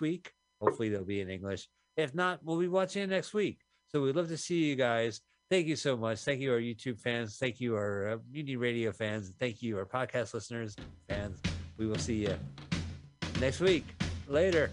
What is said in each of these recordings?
week. Hopefully, they'll be in English. If not, we'll be watching it next week. So we'd love to see you guys. Thank you so much. Thank you, our YouTube fans. Thank you, our uh, Mutiny Radio fans. Thank you, our podcast listeners, fans. We will see you next week. Later.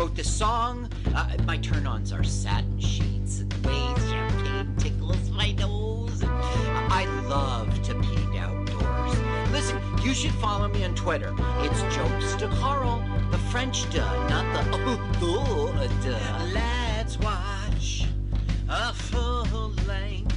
Wrote this song. Uh, my turn ons are satin sheets and the way champagne tickles my nose. And I love to pee outdoors. Listen, you should follow me on Twitter. It's Jokes to Carl, the French duh, not the oh, oh duh. Let's watch a full length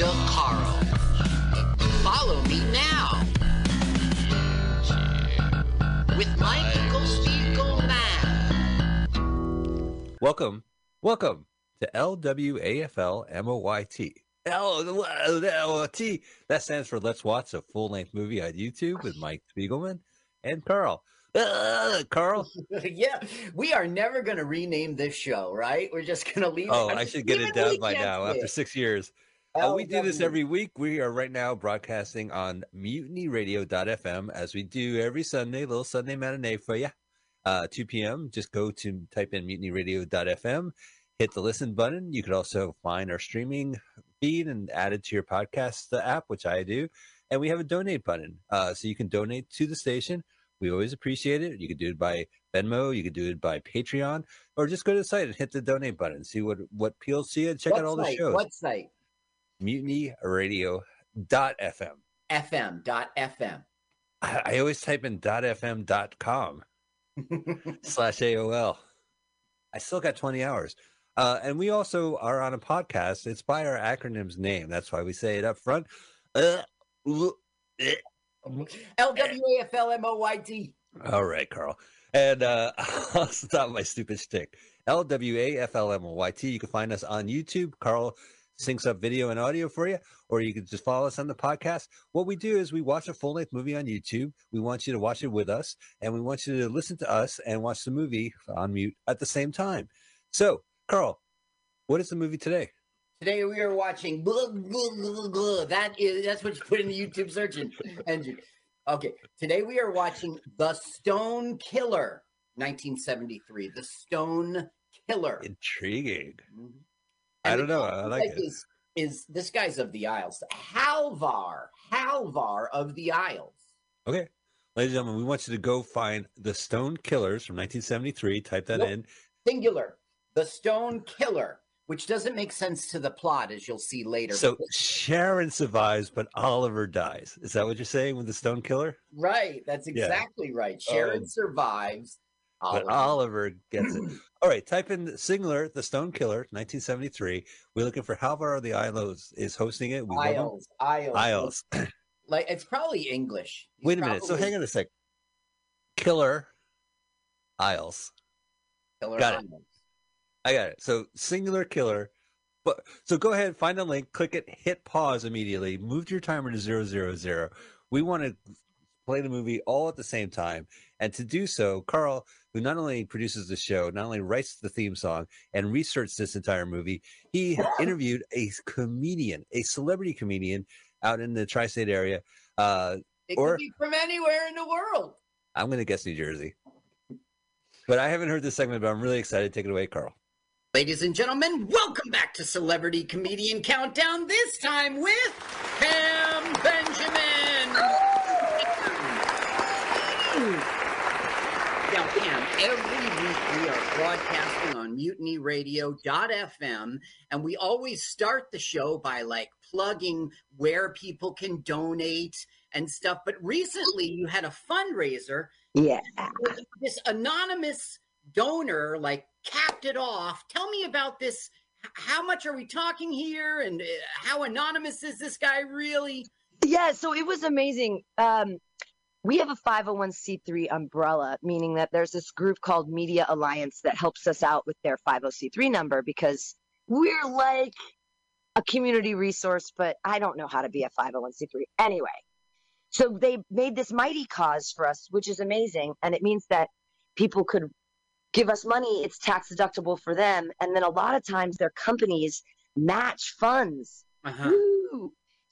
Jokes de Carl. Follow me now. With Michael Spiegelman. Welcome, welcome to LWAFL MOYT. L-T. That stands for Let's Watch a Full Length Movie on YouTube with Mike Spiegelman and Carl. Uh, Carl. yeah, we are never going to rename this show, right? We're just going to leave. Oh, it. I should get it done by now say after six years. Uh, we do this every week. We are right now broadcasting on mutinyradio.fm as we do every Sunday, little Sunday matinee for you. Uh, 2 p.m. Just go to type in mutinyradio.fm, hit the listen button. You could also find our streaming feed and add it to your podcast app, which I do. And we have a donate button. Uh, so you can donate to the station. We always appreciate it. You can do it by Venmo, you can do it by Patreon, or just go to the site and hit the donate button. See what what appeals to you. Check what out all the shows. What site? mutinyradio.fm. FM dot FM. I, I always type in .fm.com slash AOL. I still got 20 hours. Uh, and we also are on a podcast. It's by our acronym's name. That's why we say it up front. Uh, uh, eh. LWAFLMOYT. All right, Carl. And uh, I'll stop my stupid stick. L-W-A-F-L-M-O-Y-T. You can find us on YouTube. Carl syncs up video and audio for you, or you can just follow us on the podcast. What we do is we watch a full length movie on YouTube. We want you to watch it with us, and we want you to listen to us and watch the movie on mute at the same time. So, Carl, what is the movie today? Today we are watching. Blah, blah, blah. That is that's what you put in the YouTube search engine. Okay, today we are watching The Stone Killer, 1973. The Stone Killer. Intriguing. Mhm. I don't know. I like it. Is, is this guy's of the Isles? Halvar, Halvar of the Isles. Okay. Ladies and gentlemen, we want you to go find The Stone Killers from 1973. Type that Nope. in. Singular, The Stone Killer, which doesn't make sense to the plot, as you'll see later. So Sharon survives, but Oliver dies. Is that what you're saying with the Stone Killer? right, that's Yeah. exactly right. Sharon Um, survives. Oh, but Oliver. Oliver gets it. All right, type in singular, The Stone Killer, 1973. We're looking for Halvar the Isles is hosting it. We. Isles, Isles, Isles. Like it's probably English. He's Wait a minute. So hang on a sec. Killer Isles. Killer Got it. I got it. So singular killer. But so go ahead, find the link, click it, hit pause immediately, move your timer to zero zero zero. We want to play the movie all at the same time. And to do so, Carl, who not only produces the show, not only writes the theme song and researched this entire movie, he interviewed a comedian, a celebrity comedian out in the tri-state area. Uh, It Or- could be from anywhere in the world. I'm going to guess New Jersey. But I haven't heard this segment, but I'm really excited. Take it away, Carl. Ladies and gentlemen, welcome back to Celebrity Comedian Countdown, this time with Pam Benjamin. Now, Pam, every week we are broadcasting on mutinyradio.fm, and we always start the show by like plugging where people can donate and stuff. But recently you had a fundraiser Yeah. this anonymous donor like capped it off. Tell me about this. How much are we talking here, and uh, how anonymous is this guy really? Yeah, so it was amazing. Um, we have a 501c3 umbrella, meaning that there's this group called Media Alliance that helps us out with their 50c3 number because we're like a community resource, but I don't know how to be a 501c3. Anyway, so they made this Mightycause for us, which is amazing. And it means that people could give us money, it's tax deductible for them. And then a lot of times their companies match funds. Uh-huh.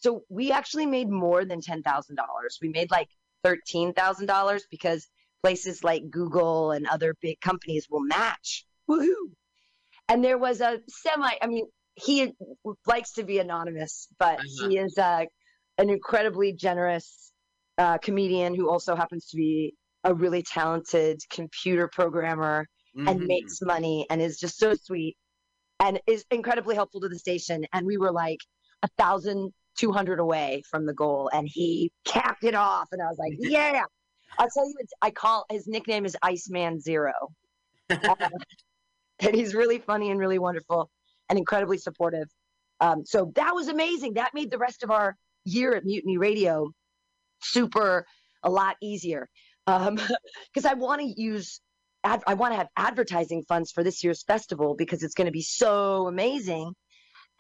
So we actually made more than ten thousand dollars. We made like thirteen thousand dollars because places like Google and other big companies will match. Woohoo! And there was a semi. I mean, he likes to be anonymous, but Uh-huh. he is uh, an incredibly generous uh, comedian who also happens to be a really talented computer programmer and Mhm. makes money and is just so sweet and is incredibly helpful to the station. And we were like a thousand two hundred away from the goal, and he capped it off. And I was like, "Yeah!" I'll tell you, I call his nickname is Iceman Zero, and he's really funny and really wonderful and incredibly supportive. Um, so that was amazing. That made the rest of our year at Mutiny Radio super a lot easier because I want to use ad- I want to have advertising funds for this year's festival because it's going to be so amazing.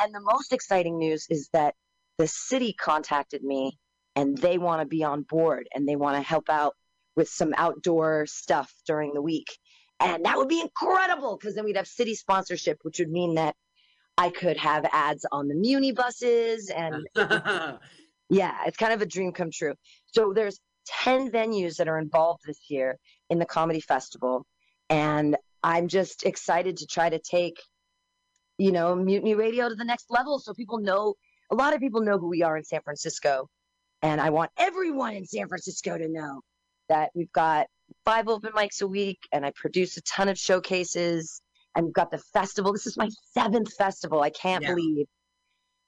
And the most exciting news is that the city contacted me and they want to be on board and they want to help out with some outdoor stuff during the week. And that would be incredible because then we'd have city sponsorship, which would mean that I could have ads on the Muni buses and yeah, it's kind of a dream come true. So there's 10 venues that are involved this year in the comedy festival and I'm just excited to try to take you know Mutiny Radio to the next level so people know a lot of people know who we are in San Francisco and I want everyone in San Francisco to know that we've got five open mics a week and I produce a ton of showcases and we've got the festival this is my seventh festival I can't Yeah. believe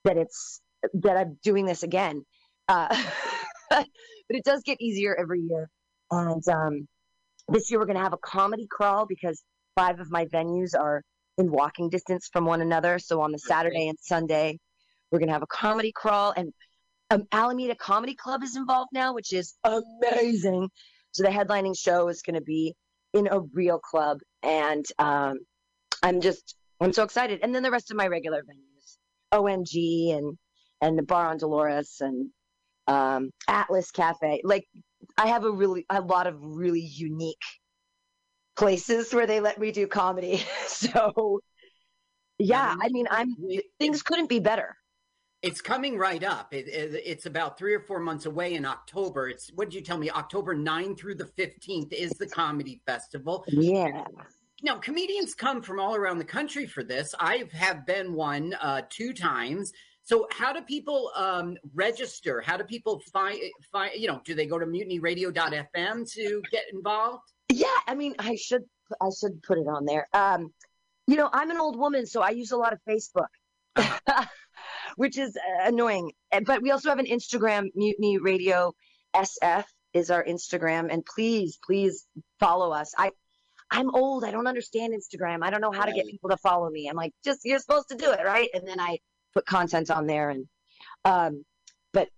that it's that I'm doing this again uh, but it does get easier every year. And um, this year we're going to have a comedy crawl because five of my venues are in walking distance from one another. So on the Saturday and Sunday, we're going to have a comedy crawl. And um, Alameda Comedy Club is involved now, which is amazing. So the headlining show is going to be in a real club. And um, I'm just, I'm so excited. And then the rest of my regular venues, OMG and, and the Bar on Dolores and um, Atlas Cafe. Like I have a really a lot of really unique places where they let me do comedy. so yeah, I mean, I'm things couldn't be better. It's coming right up. It, it- it's about three or four months away in October. It's what did you tell me? October 9 through the 15th is the comedy festival. Yeah. Now, comedians come from all around the country for this. I have been one uh, two times. So, how do people um, register? How do people find find? You know, do they go to mutinyradio.fm to get involved? Yeah, I mean, I should I should put it on there. Um, you know, I'm an old woman, so I use a lot of Facebook, which is uh, annoying. But we also have an Instagram, Mutiny Radio SF is our Instagram, and please, please follow us. I I'm old. I don't understand Instagram. I don't know how to get people to follow me. I'm like, just you're supposed to do it, right? And then I put content on there, and um, but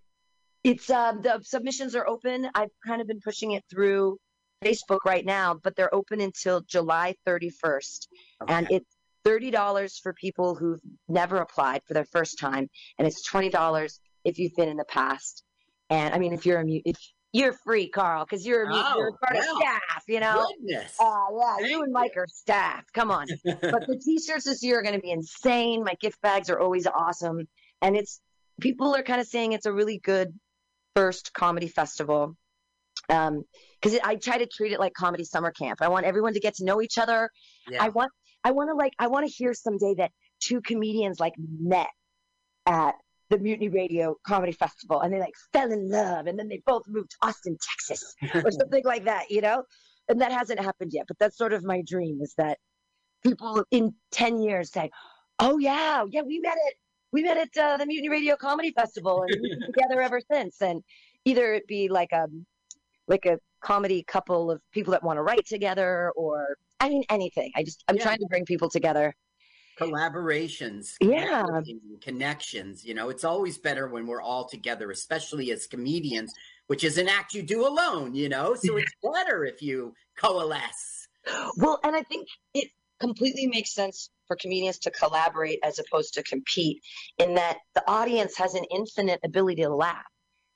it's uh, the submissions are open. I've kind of been pushing it through Facebook right now, but they're open until July 31st. And Okay. it's $30 for people who've never applied for their first time. And it's $20 if you've been in the past. And I mean, if you're a, if, you're free, Carl, because you're, Oh, you're part of staff, you know? Goodness. Uh, yeah, you and Mike are staff. Come on. but the t-shirts this year are going to be insane. My gift bags are always awesome. And it's, people are kind of saying it's a really good first comedy festival. Um, cause it, I try to treat it like comedy summer camp. I want everyone to get to know each other. yeah. I want, I want to like, I want to hear someday that two comedians like met at the Mutiny Radio Comedy Festival and they like fell in love and then they both moved to Austin, Texas or something like that, you know? And that hasn't happened yet, but that's sort of my dream is that people in 10 years say, oh yeah, yeah, we met at, we met at uh, the Mutiny Radio Comedy Festival and we've been together ever since. And either it be like a, like a comedy couple of people that want to write together or I mean, anything. I just, I'm Yeah. trying to bring people together. collaborations Yeah. connections you know it's always better when we're all together especially as comedians which is an act you do alone you know so it's better if you coalesce Well, and I think it completely makes sense for comedians to collaborate as opposed to compete in that the audience has an infinite ability to laugh.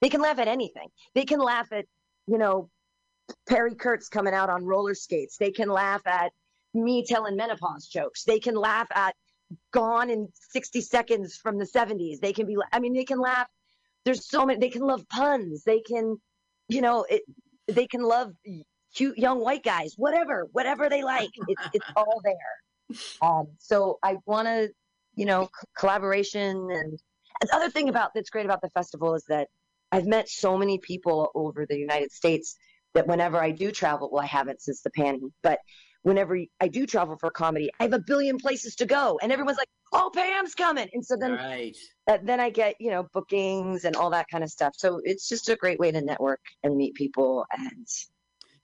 They can laugh at anything. They can laugh at, you know, Perry Kurtz coming out on roller skates. They can laugh at me telling menopause jokes. They can laugh at Gone in 60 Seconds from the 70s. They can be, I mean, they can laugh. There's so many, they can love puns. They can, you know, it, they can love cute young white guys, whatever, whatever they like. It's, it's all there. Um, so I want to, you know, c- collaboration. And the other thing about that's great about the festival is that I've met so many people over the United States that whenever I do travel, well, I haven't since the pandemic, but whenever I do travel for comedy, I have a billion places to go, and everyone's like, "Oh, Pam's coming," and so then right. uh, then I get you know bookings and all that kind of stuff. So it's just a great way to network and meet people and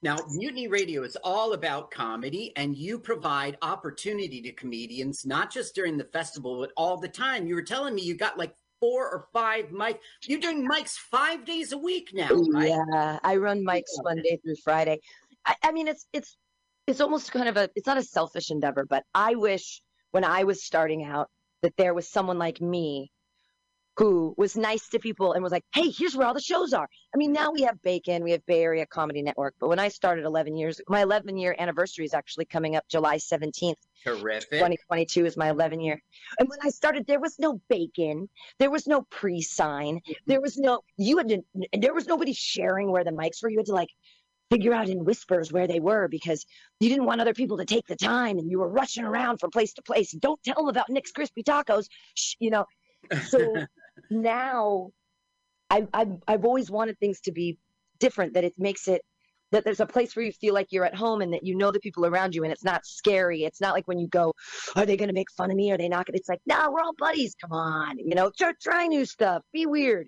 now mutiny radio is all about comedy and you provide opportunity to comedians not just during the festival but all the time. You were telling me you got like four or five mics you're doing mics five days a week now right Yeah, I run mics Monday through Friday. I, I mean, it's it's it's almost kind of a it's not a selfish endeavor, but I wish when I was starting out that there was someone like me who was nice to people and was like, "Hey, here's where all the shows are." I mean, now we have Bacon, we have Bay Area Comedy Network, but when I started 11 years, my 11 year anniversary is actually coming up July 17th. terrific 2022 is my 11 year. And when I started, there was no bacon, there was no pre-sign, there was no you had to, there was nobody sharing where the mics were. You had to like figure out in whispers where they were because you didn't want other people to take the time, and you were rushing around from place to place. Don't tell them about Nick's Crispy Tacos, Shh, you know. So now, I've I've I've always wanted things to be different. That it makes it that there's a place where you feel like you're at home and that you know the people around you and it's not scary. It's not like when you go, are they going to make fun of me? Are they not going to? It's like, no, we're all buddies. Come on. You know, try, try new stuff. Be weird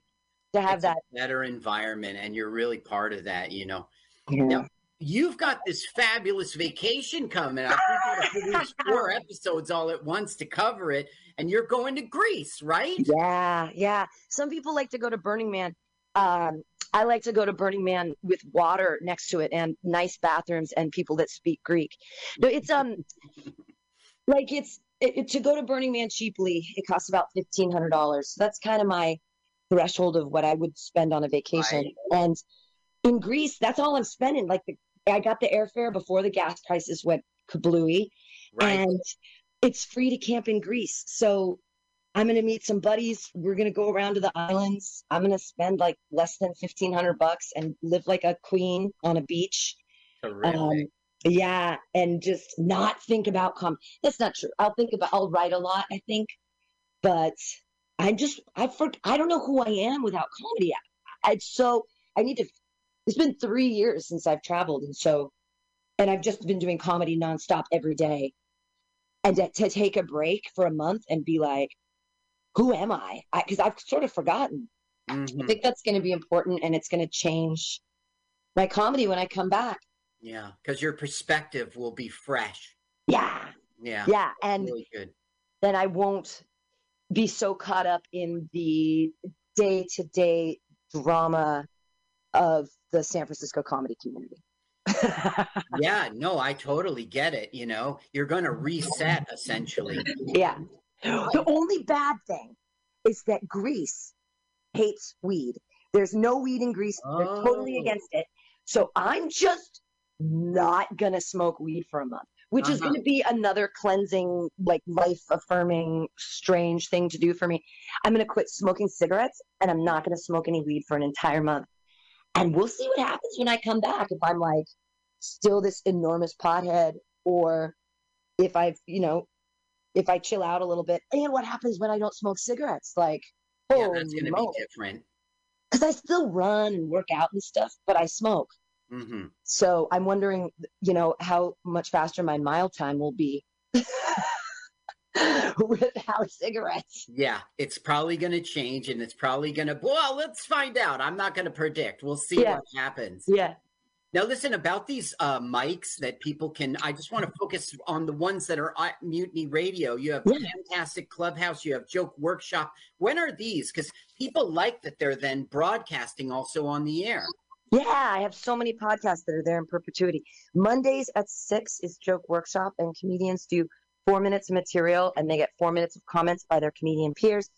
to have It's that. a better environment and you're really part of that you know you know. Now, you've got this fabulous vacation coming up. You've got to produce four episodes all at once to cover it, and you're going to Greece, right? Yeah. Yeah. Some people like to go to Burning Man. Um, I like to go to Burning Man with water next to it and nice bathrooms and people that speak Greek. No, it's, um, like it's, it, it- to go to Burning Man cheaply, it costs about fifteen hundred dollars. So That's kind of my threshold of what I would spend on a vacation. Right. And in Greece, that's all I'm spending. Like the, I got the airfare before the gas prices went kablooey, Right. and it's free to camp in Greece. So I'm gonna meet some buddies. We're gonna go around to the islands. I'm gonna spend like less than fifteen hundred bucks and live like a queen on a beach. Um, yeah, and just not think about com. That's not true. I'll think about. I'll write a lot. I think, but I just I for I don't know who I am without comedy. I, I so I need to. It's been three years since I've traveled, and so, and I've just been doing comedy nonstop every day, and to, to take a break for a month and be like, who am I? Because I've sort of forgotten. I Mhm. think that's going to be important, and it's going to change my comedy when I come back. Yeah, because your perspective will be fresh. Yeah, Yeah, yeah, and really good. then I won't be so caught up in the day to day drama of the San Francisco comedy community. Yeah, no, I totally get it. You know, you're going to reset essentially. yeah. The only bad thing is that Greece hates weed. There's no weed in Greece. They're totally Oh. against it. So I'm just not gonna smoke weed for a month, which is Uh-huh. gonna be another cleansing, like life affirming, strange thing to do for me. I'm gonna quit smoking cigarettes and I'm not gonna smoke any weed for an entire month. And we'll see what happens when I come back. If I'm like still this enormous pothead or if I've, you know, if I chill out a little bit, and what happens when I don't smoke cigarettes? Like, Yeah, that's going to oh, be different. because I still run and work out and stuff, but I smoke. hmm So I'm wondering, you know, how much faster my mile time will be without cigarettes. Yeah, it's probably going to change and it's probably going to, well, let's find out. I'm not going to predict. We'll see Yeah. what happens. Yeah. Now, listen about these uh, mics that people can. I just want to focus on the ones that are at Mutiny Radio. You have Yeah. Fantastic Clubhouse, you have Joke Workshop. When are these? Because people like that they're then broadcasting also on the air. Yeah, I have so many podcasts that are there in perpetuity. Mondays at six is Joke Workshop, and comedians do four minutes of material and they get four minutes of comments by their comedian peers.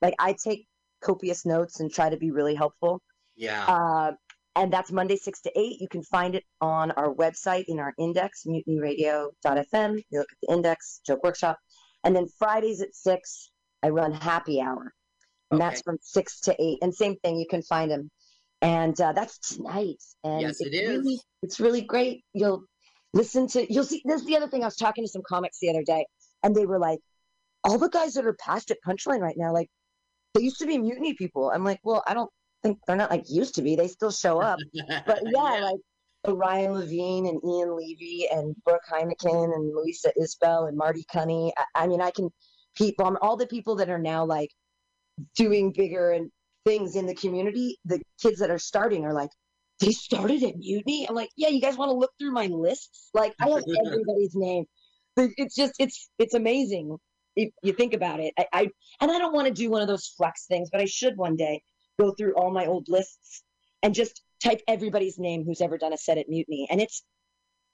Like I take copious notes and try to be really helpful. Yeah. Uh, and that's Monday, 6 to 8. You can find it on our website in our index, mutinyradio.fm. You look at the index, Joke Workshop. And then Fridays at 6, I run happy hour. And that's from 6 to 8. And same thing, you can find them. And uh, that's tonight. And Yes, it it's. Really, it's really great. You'll listen to, you'll see, this is the other thing. I was talking to some comics the other day, and they were like, all the guys that are past at Punchline right now, like, they used to be mutiny people. I'm like, well, I don't think they're not like used to be. They still show up. But yeah, like Ryan Levine and Ian Levy and Brooke Heineken and Louisa Isbell and Marty Cunny. I, I mean, I can people, um, all the people that are now like doing bigger and things in the community. The kids that are starting are like, they started at Mutiny. I'm like, yeah, you guys want to look through my lists? Like, I have everybody's name. It's just, it's, it's amazing if you think about it. I, I and I don't want to do one of those flex things, but I should one day go through all my old lists and just type everybody's name who's ever done a set at Mutiny, and it's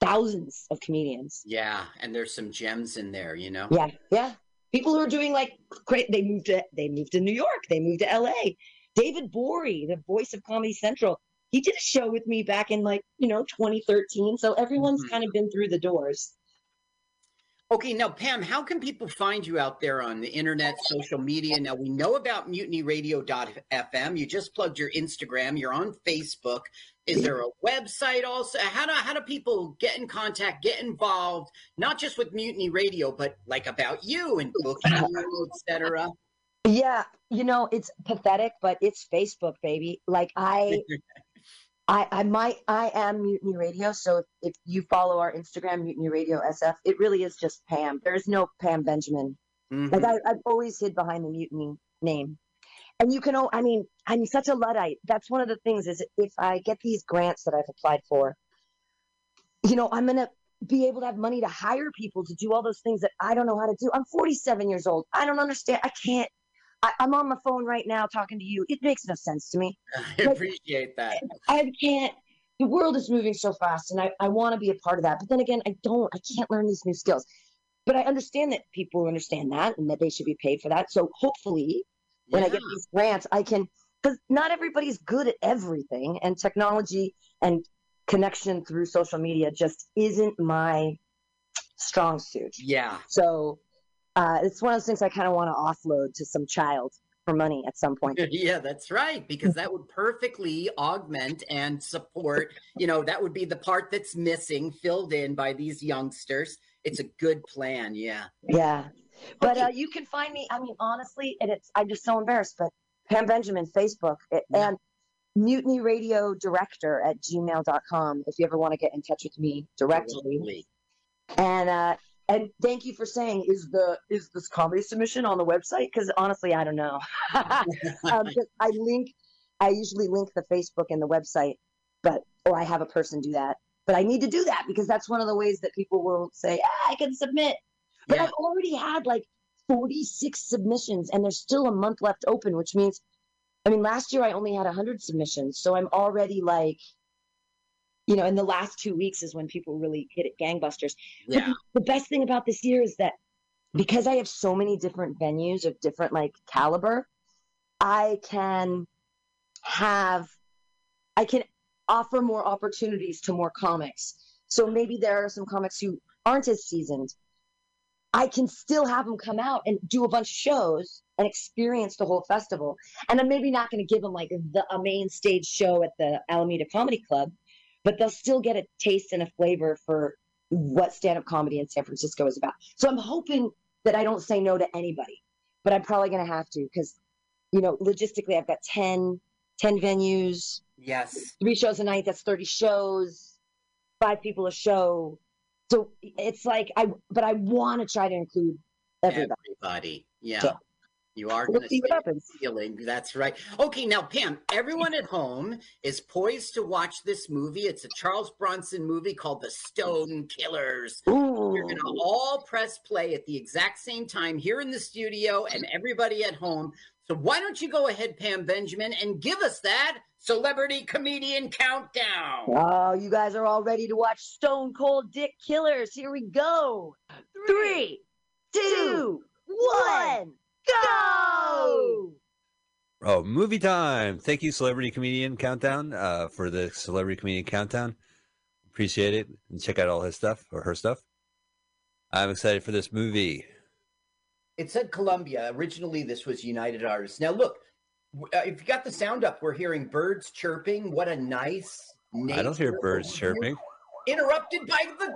thousands of comedians. yeah, and there's some gems in there, you know. Yeah, yeah. People who are doing like great. They moved to they moved to New York. They moved to L.A. David Bory, the voice of Comedy Central, he did a show with me back in like you know 2013. So everyone's Mhm. kind of been through the doors. Okay, now Pam, how can people find you out there on the internet, social media? Now we know about mutinyradio.fm. You just plugged your Instagram. You're on Facebook. Is there a website also? How do how do people get in contact, get involved, not just with Mutiny Radio, but like about you and booking you, etc. Yeah, you know it's pathetic, but it's Facebook, baby. Like I. I, I might I am Mutiny Radio, so if, if you follow our Instagram, Mutiny Radio SF, it really is just Pam. There's no Pam Benjamin. Mhm. Like I, I've always hid behind the Mutiny name. And you can, I mean, I'm such a Luddite. That's one of the things is if I get these grants that I've applied for, you know, I'm going to be able to have money to hire people to do all those things that I don't know how to do. I'm 47 years old. I don't understand. I can't. I, I'm on the phone right now talking to you. It makes no sense to me. I appreciate that. I can't. The world is moving so fast, and I, I want to be a part of that. But then again, I don't. I can't learn these new skills. But I understand that people understand that and that they should be paid for that. So hopefully, when I get Yeah. these grants, I can, because not everybody's good at everything, and technology and connection through social media just isn't my strong suit. Yeah. So uh, it's one of those things I kind of want to offload to some child for money at some point. Yeah, that's right. Because that would perfectly augment and support, you know, that would be the part that's missing, filled in by these youngsters. It's a good plan. Yeah. Yeah. But Okay. uh, you can find me, I mean, honestly, and it's, I'm just so embarrassed, but Pam Benjamin, Facebook, it, Yeah. and Mutiny Radio Director at gmail.com if you ever want to get in touch with me directly. Totally. And, uh, and thank you for saying, is the is this comedy submission on the website? Because honestly, I don't know. um, I link, I usually link the Facebook and the website, but or I have a person do that. But I need to do that because that's one of the ways that people will say, ah, I can submit. But Yeah. I've already had like 46 submissions and there's still a month left open, which means, I mean, last year I only had 100 submissions. So I'm already like, you know, in the last two weeks is when people really hit it gangbusters. Yeah. the, the best thing about this year is that because I have so many different venues of different like caliber, I can have, I can offer more opportunities to more comics. So maybe there are some comics who aren't as seasoned. I can still have them come out and do a bunch of shows and experience the whole festival. And I'm maybe not going to give them like the, a main stage show at the Alameda Comedy Club, but they'll still get a taste and a flavor for what stand up comedy in San Francisco is about. So I'm hoping that I don't say no to anybody, but I'm probably going to have to because, you know, logistically, I've got 10, 10 venues, Yes. three shows a night. That's 30 shows, five people a show. So it's like, I, but I want to try to include everybody. Everybody. Yeah. So- You are going to see what happens. feeling. That's right. Okay, now Pam, everyone at home is poised to watch this movie. It's a Charles Bronson movie called The Stone Killers. Ooh. You're going to all press play at the exact same time here in the studio and everybody at home. So why don't you go ahead, Pam Benjamin, and give us that celebrity comedian countdown? Oh, you guys are all ready to watch Stone Cold Dick Killers. Here we go. Three, two, one, go! Oh, movie time! Thank you, Celebrity Comedian Countdown, uh, for the Celebrity Comedian Countdown. Appreciate it, and check out all his stuff or her stuff. I'm excited for this movie. It said Columbia. Originally, this was United Artists. Now, look, uh, if you got the sound up, we're hearing birds chirping. What a nice. I don't hear birds chirping. Interrupted by the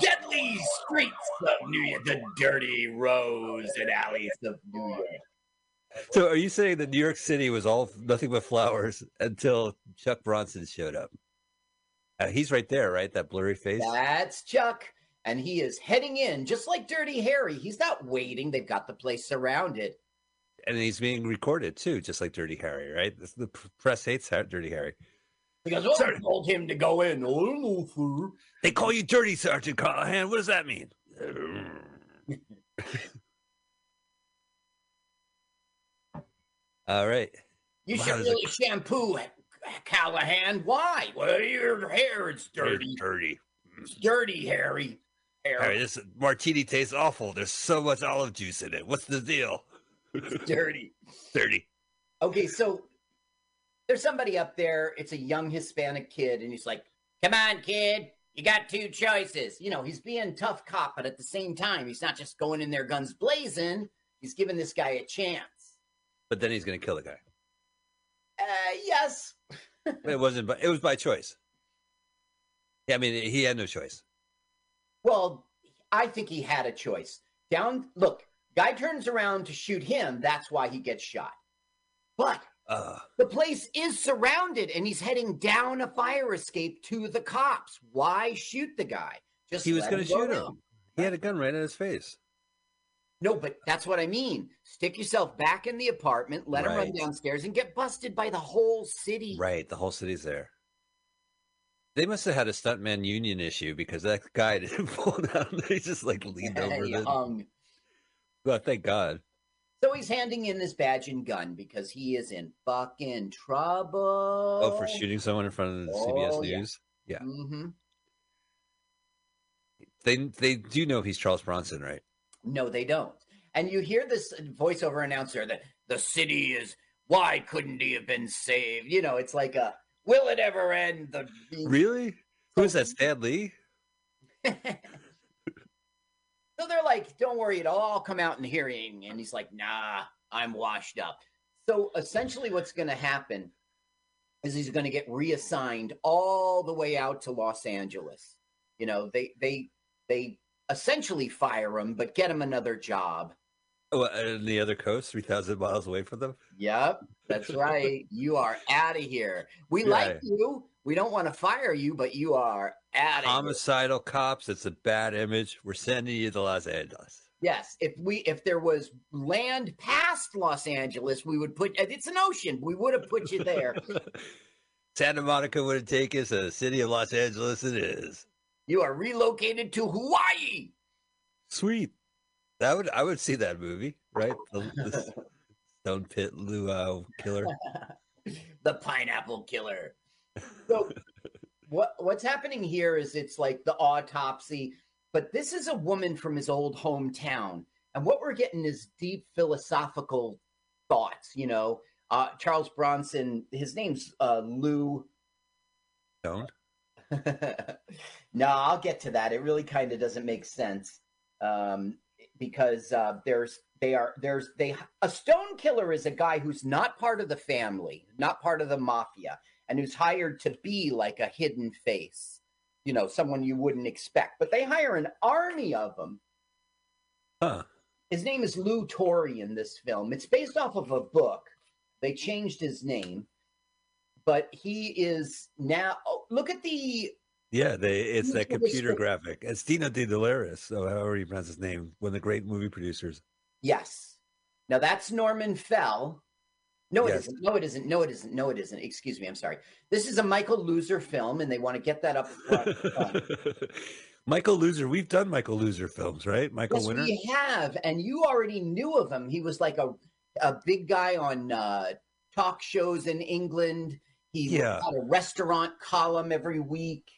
deadly streets of New York, the dirty roads and alleys of New York. So, are you saying that New York City was all nothing but flowers until Chuck Bronson showed up? Uh, he's right there, right? That blurry face. That's Chuck. And he is heading in, just like Dirty Harry. He's not waiting. They've got the place surrounded. and he's being recorded too, just like Dirty Harry, right? The press hates Dirty Harry. He goes, Oh, I told him to go in. Oh, no, sir." They call you Dirty Sergeant Callahan. What does that mean? All right. You Wow, should there's a- really shampoo Callahan. Why? Well, your hair is dirty. Dirty. It's dirty, Harry. Hair Harry, this martini tastes awful. There's so much olive juice in it. What's the deal? is dirty. Dirty. Okay, so there's somebody up there. It's a young Hispanic kid, and he's like, "Come on, kid, you got two choices." You know, he's being tough cop, but at the same time, he's not just going in there guns blazing. He's giving this guy a chance. But then he's gonna kill the guy. Uh, yes. It wasn't. But it was by choice. Yeah, I mean, he had no choice. Well, I think he had a choice. Down, look, guy turns around to shoot him. That's why he gets shot. But Uh, the place is surrounded, and he's heading down a fire escape to the cops. Why shoot the guy? Just he was gonna shoot down. him. He had a gun right in his face. No, but that's what I mean. Stick yourself back in the apartment, let him run downstairs, and get busted by the whole city. Right. The whole city's there. They must have had a stuntman union issue because that guy didn't fall down. He just like leaned over He the. hung. Well, thank God. So he's handing in his badge and gun because he is in fucking trouble. Oh, for shooting someone in front of the CBS Oh, yeah. News. Yeah. hmm They they do know he's Charles Bronson, right? No, they don't. And you hear this voiceover announcer that the city is. Why couldn't he have been saved? You know, it's like a. Will it ever end? The Really? Who is that? Stan Lee? So they're like, don't worry, it'll all come out in hearing. And he's like, nah, I'm washed up. So essentially, what's going to happen is he's going to get reassigned all the way out to Los Angeles. You know, they, they, they essentially fire him, but get him another job. Oh, and the other coast, three thousand miles away from them. Yep, that's right. you are out of here. We like you. We don't want to fire you, but you are of. Homicidal cops. It's a bad image. We're sending you to Los Angeles. Yes, if we if there was land past Los Angeles, we would put it's an ocean. We would have put you there. Santa Monica would have taken us. The city of Los Angeles, it is. you are relocated to Hawaii. Sweet. That would I would see that movie, right? The, the Stone Pit Luau killer. the pineapple killer. So what what's happening here is it's like the autopsy, but this is a woman from his old hometown. And what we're getting is deep philosophical thoughts, you know. Uh, Charles Bronson, his name's uh, Lou. Don't. no, I'll get to that. It really kind of doesn't make sense um, because uh, there's they are there's they a stone killer is a guy who's not part of the family, not part of the mafia, and who's hired to be like a hidden face, you know, someone you wouldn't expect. But they hire an army of them. Huh. His name is Lou Torrey in this film. It's based off of a book. They changed his name, but he is now. Oh, look at the Yeah, they it's that computer graphic. It's Dino De Delaris, so however you pronounce his name, one of the great movie producers. Yes. Now that's Norman Fell. No, it Yes. not No, it isn't. No, it isn't. No, it isn't. Excuse me. I'm sorry. This is a Michael Loser film, and they want to get that up front. Michael Loser, we've done Michael Loser films, right? Michael yes, Winner. we have, and you already knew of him. He was like a a big guy on uh, talk shows in England. He Yeah. had a restaurant column every week.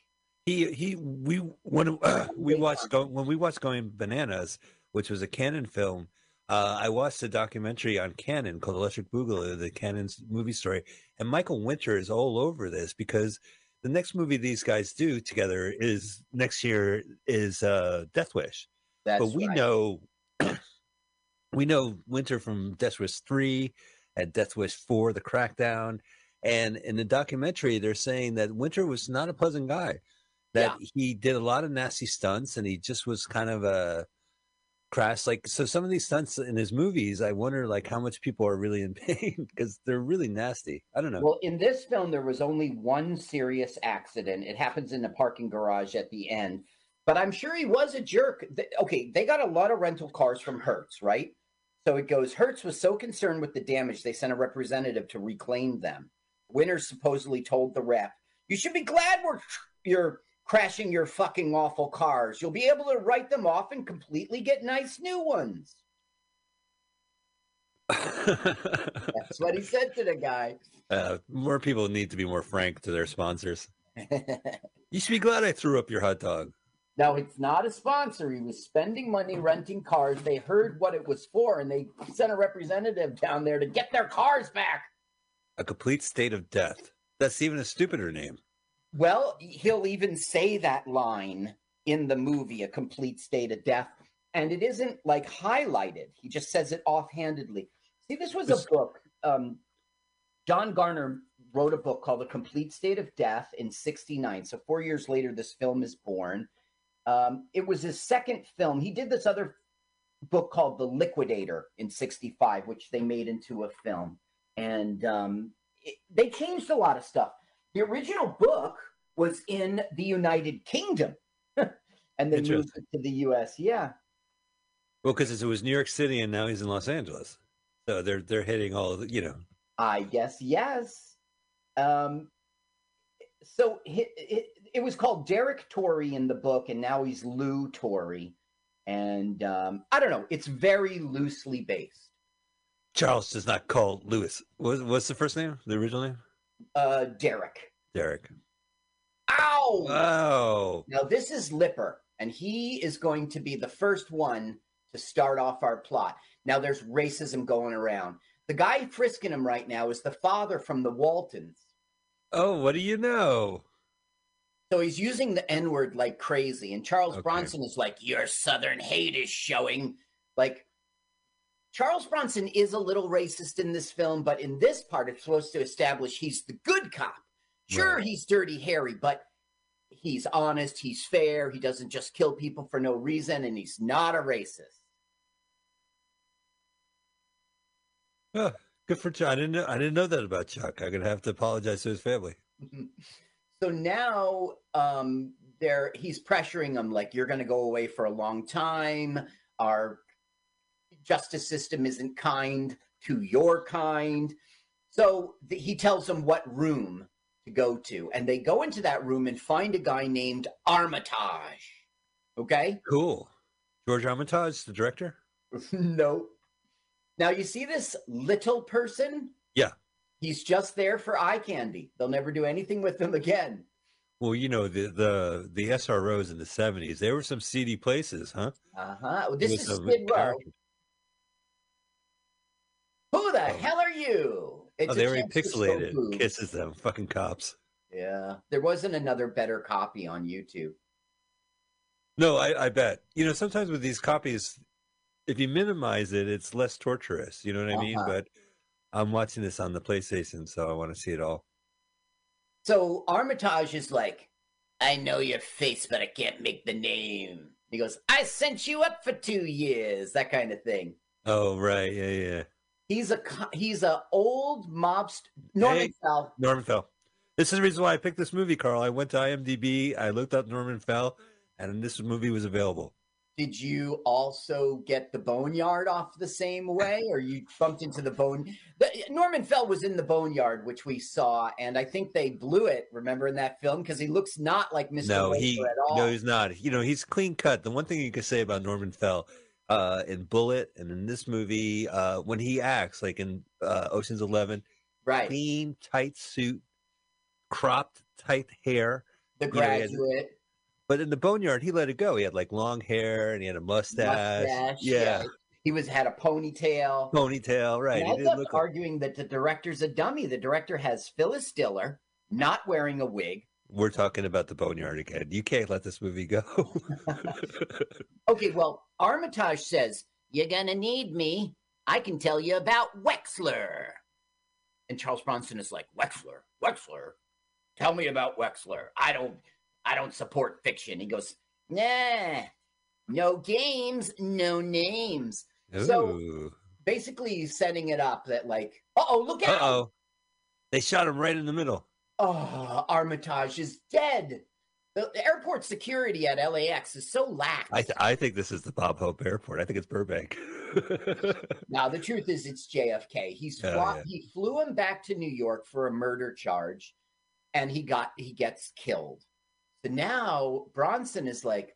He he we when uh, we watched go, when we watched Going Bananas, which was a Cannon film. Uh, I watched a documentary on Cannon called Electric Boogaloo, the Cannon's movie story, and Michael Winner is all over this because the next movie these guys do together is next year is uh, Death Wish. That's but we right. know we know Winner from Death Wish three and Death Wish four, the crackdown. And in the documentary, they're saying that Winner was not a pleasant guy. That he did a lot of nasty stunts and he just was kind of a crass like so some of these stunts in his movies i wonder like how much people are really in pain because they're really nasty i don't know Well, in this film, there was only one serious accident. It happens in the parking garage at the end. But I'm sure he was a jerk. Okay, they got a lot of rental cars from Hertz, right? So it goes Hertz was so concerned with the damage, they sent a representative to reclaim them. winners supposedly told the rep, You should be glad we're you're crashing your fucking awful cars. You'll be able to write them off and completely get nice new ones. That's what he said to the guy. uh, more people need to be more frank to their sponsors you should be glad i threw up your hot dog Now it's not a sponsor. He was spending money renting cars. They heard what it was for, and they sent a representative down there to get their cars back. a complete state of death that's even a stupider name Well, he'll even say that line in the movie, "A complete state of death," and it isn't like highlighted. He just says it offhandedly. See, this was a book. Um, John Gardner wrote a book called "A Complete State of Death" in '69. So four years later, this film is born. Um, it was his second film. He did this other book called The Liquidator in '65, which they made into a film, and um, it, they changed a lot of stuff. The original book was in the United Kingdom, and then moved it to the U.S. Yeah, well because it was new york city and now he's in los angeles so they're they're hitting all of the, you know I guess yes. Um, so it, it, it was called Derek Torrey in the book, and now he's Lou Torrey, and um, I don't know. It's very loosely based. charles does not call lewis what, what's the first name the original name Uh, Derek. derek Ow! wow Now, this is Lipper, and he is going to be the first one to start off our plot. Now, there's racism going around. The guy frisking him right now is the father from the Waltons. oh what do you know So he's using the N word like crazy. And Charles Okay. Bronson is like, Your Southern hate is showing. Like, Charles Bronson is a little racist in this film, but in this part, it's supposed to establish he's the good cop. Sure, Right. he's dirty Harry, but he's honest, he's fair, he doesn't just kill people for no reason, and he's not a racist. Oh, good for Chuck. I didn't know. I didn't know that about Chuck. I'm gonna have to apologize to his family. so now um there he's pressuring him like you're going to go away for a long time our justice system isn't kind to your kind so th- he tells them what room to go to and they go into that room and find a guy named armitage okay Cool. George Armitage, the director. no now you see this little person Yeah. he's just there for eye candy they'll never do anything with him again Well, you know the the the SROs in the '70s. there were some seedy places, huh? uh-huh this With is some skid row characters. Who the Oh. hell are you? It's oh, they show pixelated. Kisses them. Fucking cops. Yeah, there wasn't another better copy on YouTube. No, I, I bet. You know, sometimes with these copies, if you minimize it, it's less torturous. You know what I mean? Uh-huh. But I'm watching this on the PlayStation, so I want to see it all. So Armitage is like, I know your face, but I can't make the name. He goes, I sent you up for two years, that kind of thing. Oh, right. Yeah, yeah. He's a he's a old mobster. Norman Hey. Fell. Norman Fell. This is the reason why I picked this movie, Carl. I went to IMDb, I looked up Norman Fell, and this movie was available. Did you also get the Boneyard off the same way, or you bumped into the Bone? Norman Fell was in the Boneyard, which we saw, and I think they blew it. Remember in that film because he looks not like Mr. No, he at all. no, he's not. You know, he's clean cut. The one thing you can say about Norman Fell, uh, in Bullitt and in this movie, uh, when he acts, like in uh, Ocean's Eleven, right, clean, tight suit, cropped, tight hair. the you know, graduate. But in the Boneyard, he let it go. He had like long hair and he had a mustache. mustache, yeah. He was had a ponytail. Ponytail, right. And I didn't kept look like, arguing that the director's a dummy. The director has Phyllis Diller not wearing a wig. We're talking about the Boneyard again. You can't let this movie go. Okay, well, Armitage says, You're gonna need me. I can tell you about Wexler. And Charles Bronson is like, Wexler, Wexler, tell me about Wexler. I don't I don't support fiction. He goes, Nah, no games, no names. So- Basically setting it up that like, uh-oh, look out. Uh-oh. They shot him right in the middle. Oh, Armitage is dead. The, the airport security at LAX is so lax. I, th- I think this is the Bob Hope Airport. I think it's Burbank. now the truth is, it's JFK. He's Oh, yeah. he flew him back to New York for a murder charge, and he got he gets killed. So now Bronson is like,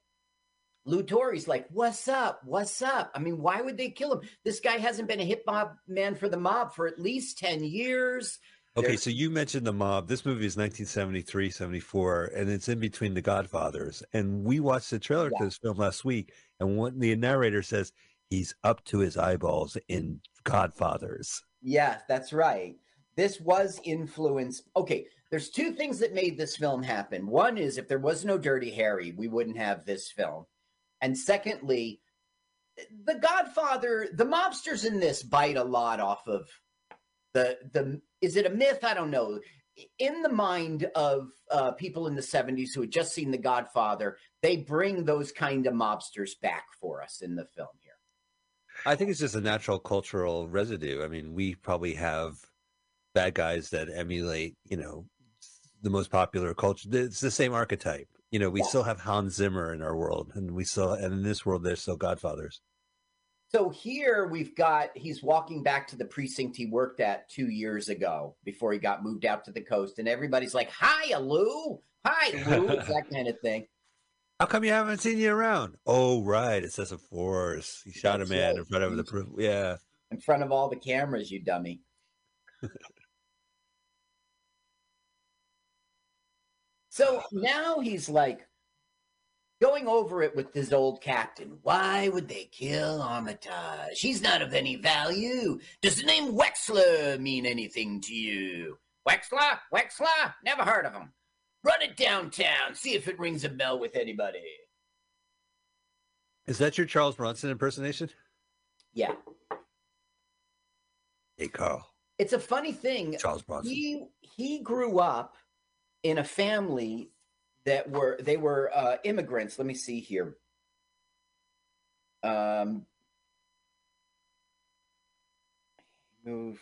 Lou Torre's like, "What's up? What's up?" I mean, why would they kill him? This guy hasn't been a hit mob man for the mob for at least ten years. Okay, so you mentioned the mob. This movie is 1973, 74, and it's in between the Godfathers. And we watched the trailer to this film last week, and what the narrator says, he's up to his eyeballs in Godfathers. Yeah, that's right. This was influenced. Okay, there's two things that made this film happen. One is if there was no Dirty Harry, we wouldn't have this film. And secondly, The Godfather, the mobsters in this bite a lot off of the the is it a myth? I don't know. In the mind of uh, people in the 70s who had just seen The Godfather, they bring those kind of mobsters back for us in the film here. I think it's just a natural cultural residue. I mean, we probably have bad guys that emulate, you know, the most popular culture. It's the same archetype. You know, we Yeah. still have Hans Zimmer in our world, and we still, and in this world, there's still Godfathers. So here we've got he's walking back to the precinct he worked at two years ago before he got moved out to the coast, and everybody's like, "Hi, Lou! Hi, Lou!" That kind of thing. How come you haven't seen you around? Oh, right, it's a force. He shot That's a man right. in front of the proof. Yeah, In front of all the cameras, you dummy. so now he's like going over it with his old captain. Why would they kill Armitage? He's not of any value. Does the name Wexler mean anything to you? Wexler? Wexler? Never heard of him. Run it downtown. See if it rings a bell with anybody. is that your Charles Bronson impersonation? Yeah. Hey, Carl, It's a funny thing. Charles Bronson. he he grew up in a family that were they were uh, immigrants. Let me see here. Um, moved.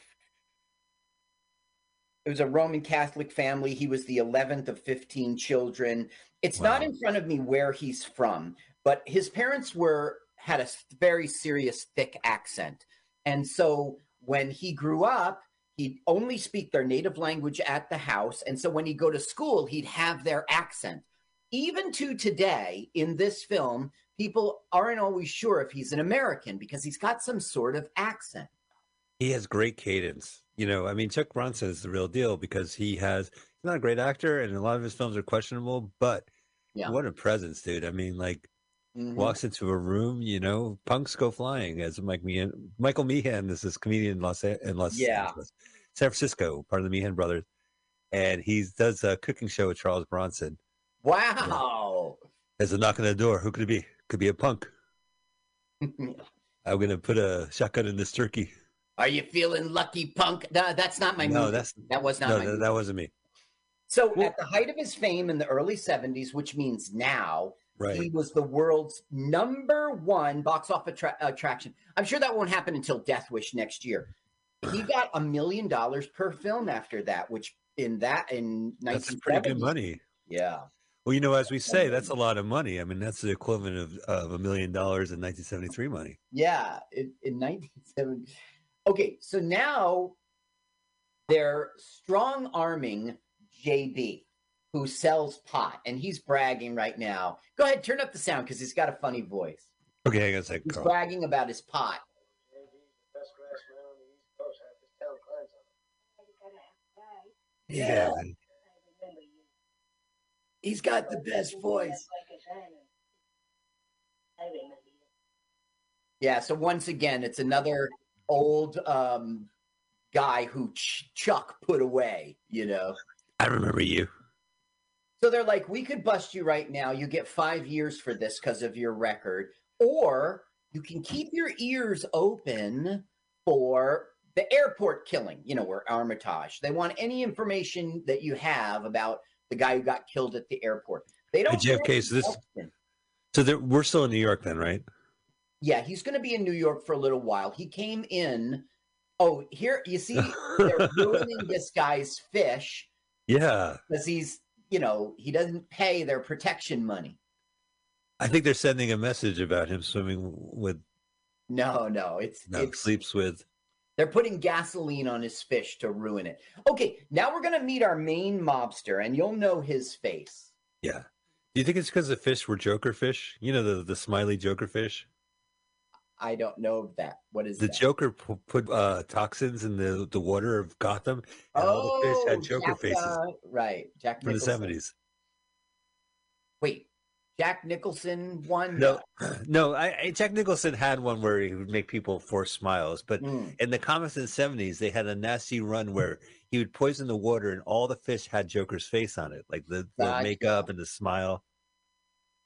It was a Roman Catholic family. He was the eleventh of fifteen children. It's not in front of me where he's from, but his parents were had a very serious, thick accent, and so when he grew up, he'd only speak their native language at the house. And so when he'd go to school, he'd have their accent. Even to today, in this film, people aren't always sure if he's an American because he's got some sort of accent. He has great cadence. You know, I mean, Chuck Bronson is the real deal because he has, he's not a great actor and a lot of his films are questionable, but Yeah. what a presence, dude. I mean, like, Mm-hmm. walks into a room, you know, punks go flying as Mike Meehan, Michael Meehan is this comedian in Los, in Los Yeah. Angeles. San Francisco, part of the Meehan brothers, and he does a cooking show with Charles Bronson. Wow. There's a knock on the door. Who could it be? Could be a punk. I'm gonna put a shotgun in this turkey. Are you feeling lucky, punk? No, that's not my No, movie. that's that was not no, my that, movie. that wasn't me. So Well- at the height of his fame in the early 70s, which means now, he was the world's number one box office attra- attraction. I'm sure that won't happen until Death Wish next year. He got a million dollars per film after that, which in that in That's pretty good 1970s money. Yeah. Well, you know, as we say, that's a lot of money. I mean, that's the equivalent of, of a million dollars in 1973 money. Yeah, in, in 1970. Okay, so now they're strong arming JB, who sells pot, and he's bragging right now. Go ahead, turn up the sound because he's got a funny voice. Okay, I on a second, He's Carl. bragging about his pot. Yeah. He's got the best voice. Yeah, so once again, it's another old um, guy who Ch- Chuck put away, you know. I remember you. So they're like, we could bust you right now. You get five years for this because of your record, or you can keep your ears open for the airport killing, you know, where Armitage. They want any information that you have about the guy who got killed at the airport. They don't. JFK, so this-. So we're still in New York then, right? Yeah, he's going to be in New York for a little while. He came in. Oh, here you see, they're ruining this guy's fish yeah. because he's, you know, he doesn't pay their protection money. I think they're sending a message about him swimming with, No, no, it's no, it's sleeps with. they're putting gasoline on his fish to ruin it. Okay, now we're gonna meet our main mobster, and you'll know his face. Yeah. Do you think it's because the fish were Joker fish? You know, the, the smiley Joker fish? I don't know of that. What is The that? Joker pu- put uh, toxins in the, the water of Gotham, and all the fish had Joker Jack, faces uh, right, Jack from the 70s. Wait, Jack Nicholson won. No, no. I, I, Jack Nicholson had one where he would make people force smiles, but Mm. in the comics in the seventies, they had a nasty run where he would poison the water, and all the fish had Joker's face on it, like the, the Gotcha. makeup and the smile.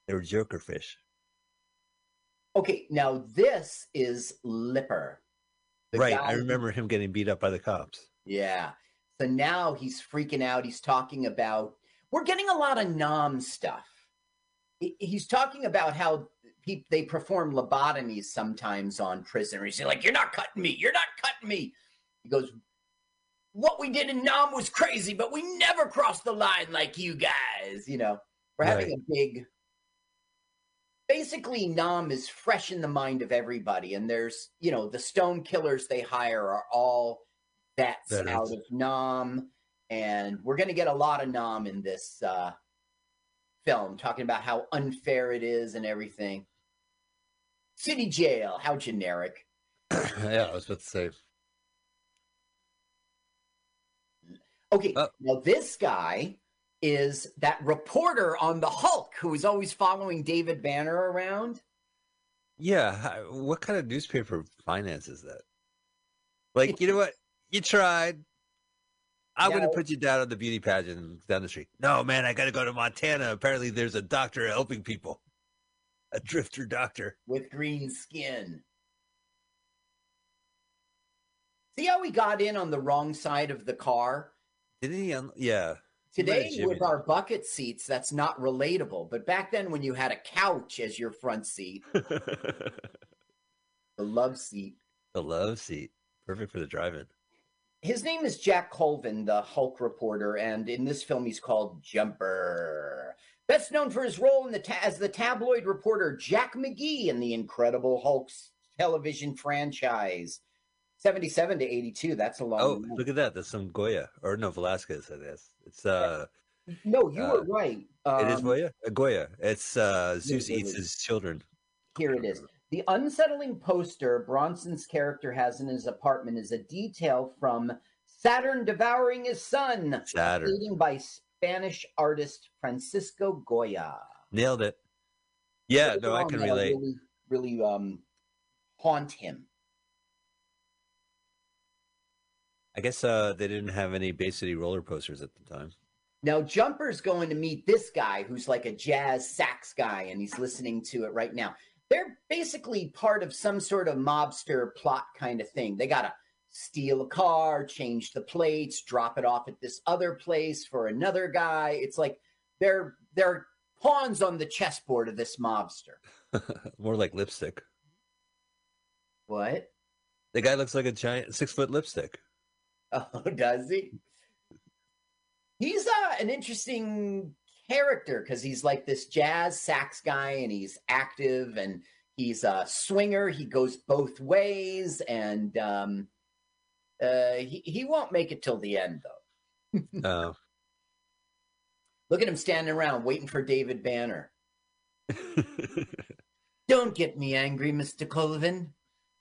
They were Joker fish, Okay, now this is Lipper. Right? guy I remember him getting beat up by the cops. Yeah. So now he's freaking out. He's talking about we're getting a lot of Nam stuff. He's talking about how pe- they perform lobotomies sometimes on prisoners. He's like, "You're not cutting me. You're not cutting me." He goes, "What we did in Nam was crazy, but we never crossed the line like you guys." You know, we're having a big. Basically, Nam is fresh in the mind of everybody, and there's you know the stone killers they hire are all vets Veterans. out of Nam, and we're going to get a lot of Nam in this uh, film, talking about how unfair it is and everything. City jail, how generic. yeah, I was about to say. Okay, Oh. now this guy is that reporter on the Hulk who is always following David Banner around. Yeah, what kind of newspaper finances that? Like, you know what? You tried. I'm going to put you down on the beauty pageant down the street. No, man, I got to go to Montana. Apparently, there's a doctor helping people, a drifter doctor. with green skin. See how we got in on the wrong side of the car? Didn't he? Un- yeah. Today, with our bucket seats, that's not relatable. But back then, when you had a couch as your front seat, the love seat, The love seat. Perfect for the drive-in. his name is Jack Colvin, the Hulk reporter, and in this film, he's called Jumper. Best known for his role in the ta- as the tabloid reporter Jack McGee in the Incredible Hulk's television franchise. 77 to 82, that's a long Oh, run. look at that. That's some Goya. Or no, Velasquez, I guess. It's, uh, No, you Uh, were right. it is Um, Goya? Uh, Goya. It's, uh, Zeus eats his children. Here it is. The unsettling poster Bronson's character has in his apartment is a detail from Saturn Devouring His Son, Saturn. by Spanish artist Francisco Goya. Nailed it. Yeah, no, I can relate. Really, really um, haunt him. I guess uh, they didn't have any Bay City roller posters at the time. Now, Jumper's going to meet this guy who's like a jazz sax guy, and he's listening to it right now. They're basically part of some sort of mobster plot kind of thing. They got to steal a car, change the plates, drop it off at this other place for another guy. It's like they're they're pawns on the chessboard of this mobster. More like lipstick. What? The guy looks like a giant six foot lipstick. Oh, does he? He's uh, an interesting character because he's like this jazz sax guy and he's active and he's a swinger. He goes both ways and um, uh, he, he won't make it till the end, though. Oh. Look at him standing around waiting for David Banner. Don't get me angry, Mr. Colvin.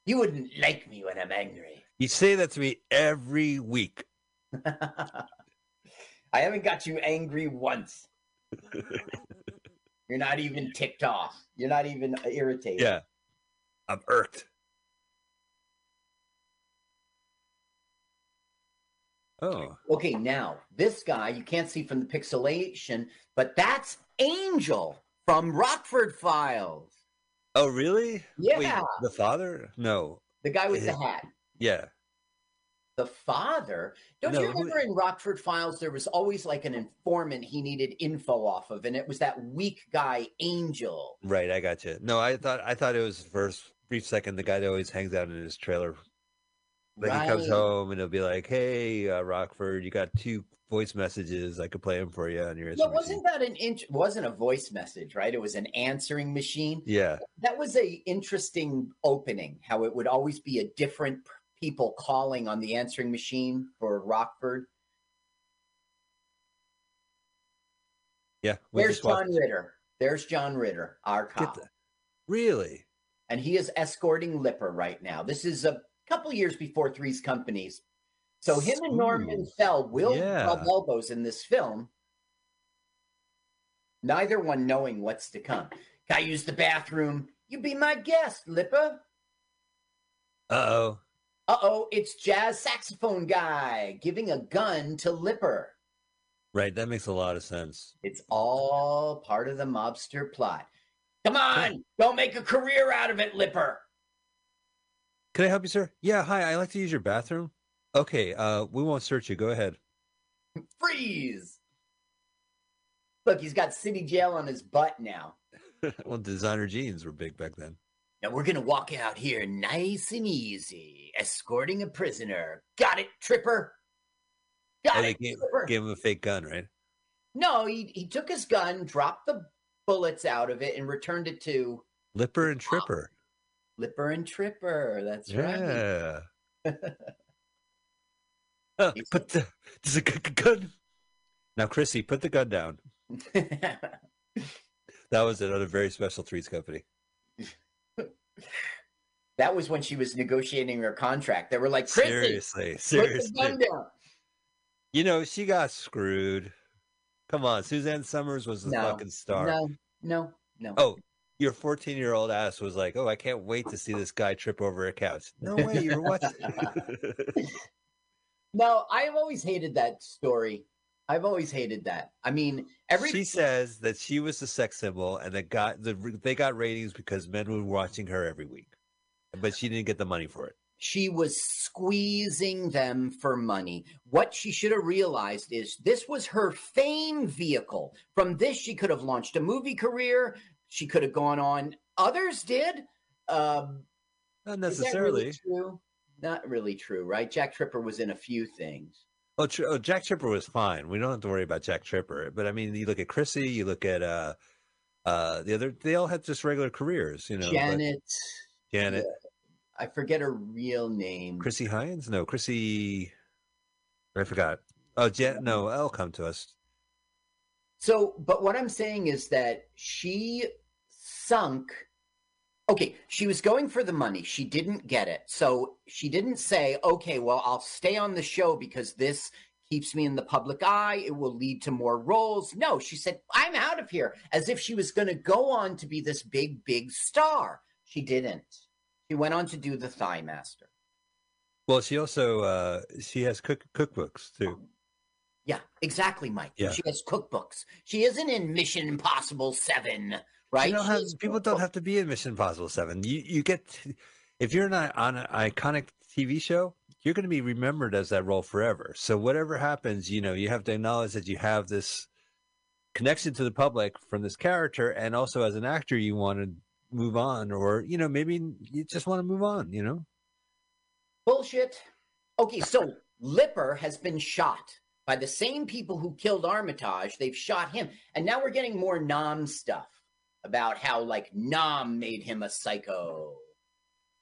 You wouldn't like me when I'm angry. You say that to me every week. I haven't got you angry once. You're not even ticked off. You're not even irritated. Yeah. I'm irked. Oh. Okay, now this guy you can't see from the pixelation, but that's Angel from Rockford Files. Oh, really? Yeah. Wait, the father? No. The guy with the hat. Yeah. The father. Don't No, you who- remember in Rockford Files there was always like an informant he needed info off of, and it was that weak guy Angel. Right. I got you. No, I thought I thought it was a brief second the guy that always hangs out in his trailer. Like he comes home and he'll be like, "Hey, uh, Rockford, you got two voice messages. I could play them for you on your Yeah, wasn't machine." that an int- wasn't a voice message, right? It was an answering machine. Yeah. That was a interesting opening. How it would always be a different people calling on the answering machine for Rockford. Yeah. we There's John Ritter. There's John Ritter, our cop, the- Really? and he is escorting Lipper right now. This is a couple years before Three's Companies. So him and Norman Fell will Yeah. rub elbows in this film. Neither one knowing what's to come. Can I use the bathroom? You be my guest, Lipper. Uh oh. Uh oh, it's jazz saxophone guy giving a gun to Lipper. Right. That makes a lot of sense. It's all part of the mobster plot. Come on, don't make a career out of it, Lipper. Can I help you, sir? Yeah. Hi. I like to use your bathroom. Okay. Uh, we won't search you. Go ahead. Freeze. Look, he's got city jail on his butt now. well, designer jeans were big back then. Now we're gonna walk out here nice and easy, escorting a prisoner. Got it, Tripper? Got they it, gave, Tripper. gave him a fake gun, right? No, he, he took his gun, dropped the bullets out of it, and returned it to Lipper and Tripper. Lipper and Tripper. That's right. Yeah. Uh, put the there's a gun. Now, Chrissy, put the gun down. That was another very special Threes company. that was when she was negotiating her contract. They were like, Seriously, seriously. You know, she got screwed. Come on, Suzanne Somers was the No, fucking star. No, no, no. Oh, your 14 year old ass was like, "Oh, I can't wait to see this guy trip over a couch." No way, you were watching. No, I've always hated that story. I've always hated that. I mean, every she says that she was the sex symbol, and that got the they got ratings because men were watching her every week, but she didn't get the money for it. she was squeezing them for money. What she should have realized is this was her fame vehicle. From this, she could have launched a movie career. She could have gone on. Others did. Um, Not that really necessarily. true? Not really true, right? Jack Tripper was in a few things. Oh, oh, Jack Tripper was fine. We don't have to worry about Jack Tripper. But I mean, you look at Chrissy, you look at uh, uh, the other. They all had just regular careers, you know. but Janet, Janet, I forget her real name. Chrissy Hines, no, Chrissy. I forgot. Oh, Jan. No, I'll come to us. So, but what I'm saying is that she sunk. Okay, she was going for the money. She didn't get it. So she didn't say, okay, well, I'll stay on the show because this keeps me in the public eye. It will lead to more roles. No, she said, I'm out of here, as if she was going to go on to be this big, big star. She didn't. She went on to do The Thigh Master. Well, she also uh she has cook cookbooks too. Yeah, exactly, Mike. Yeah. She has cookbooks. She isn't in Mission Impossible 7, right? You don't have, people don't have to be in Mission Impossible Seven. You you get to- if you're not on an iconic TV show, you're going to be remembered as that role forever. So whatever happens, you know, you have to acknowledge that you have this connection to the public from this character, and also as an actor, you want to move on, or you know, maybe you just want to move on. You know, Bullshit. Okay, so Lipper has been shot by the same people who killed Armitage. They've shot him. And now we're getting more Nam stuff about how, like, Nam made him a psycho.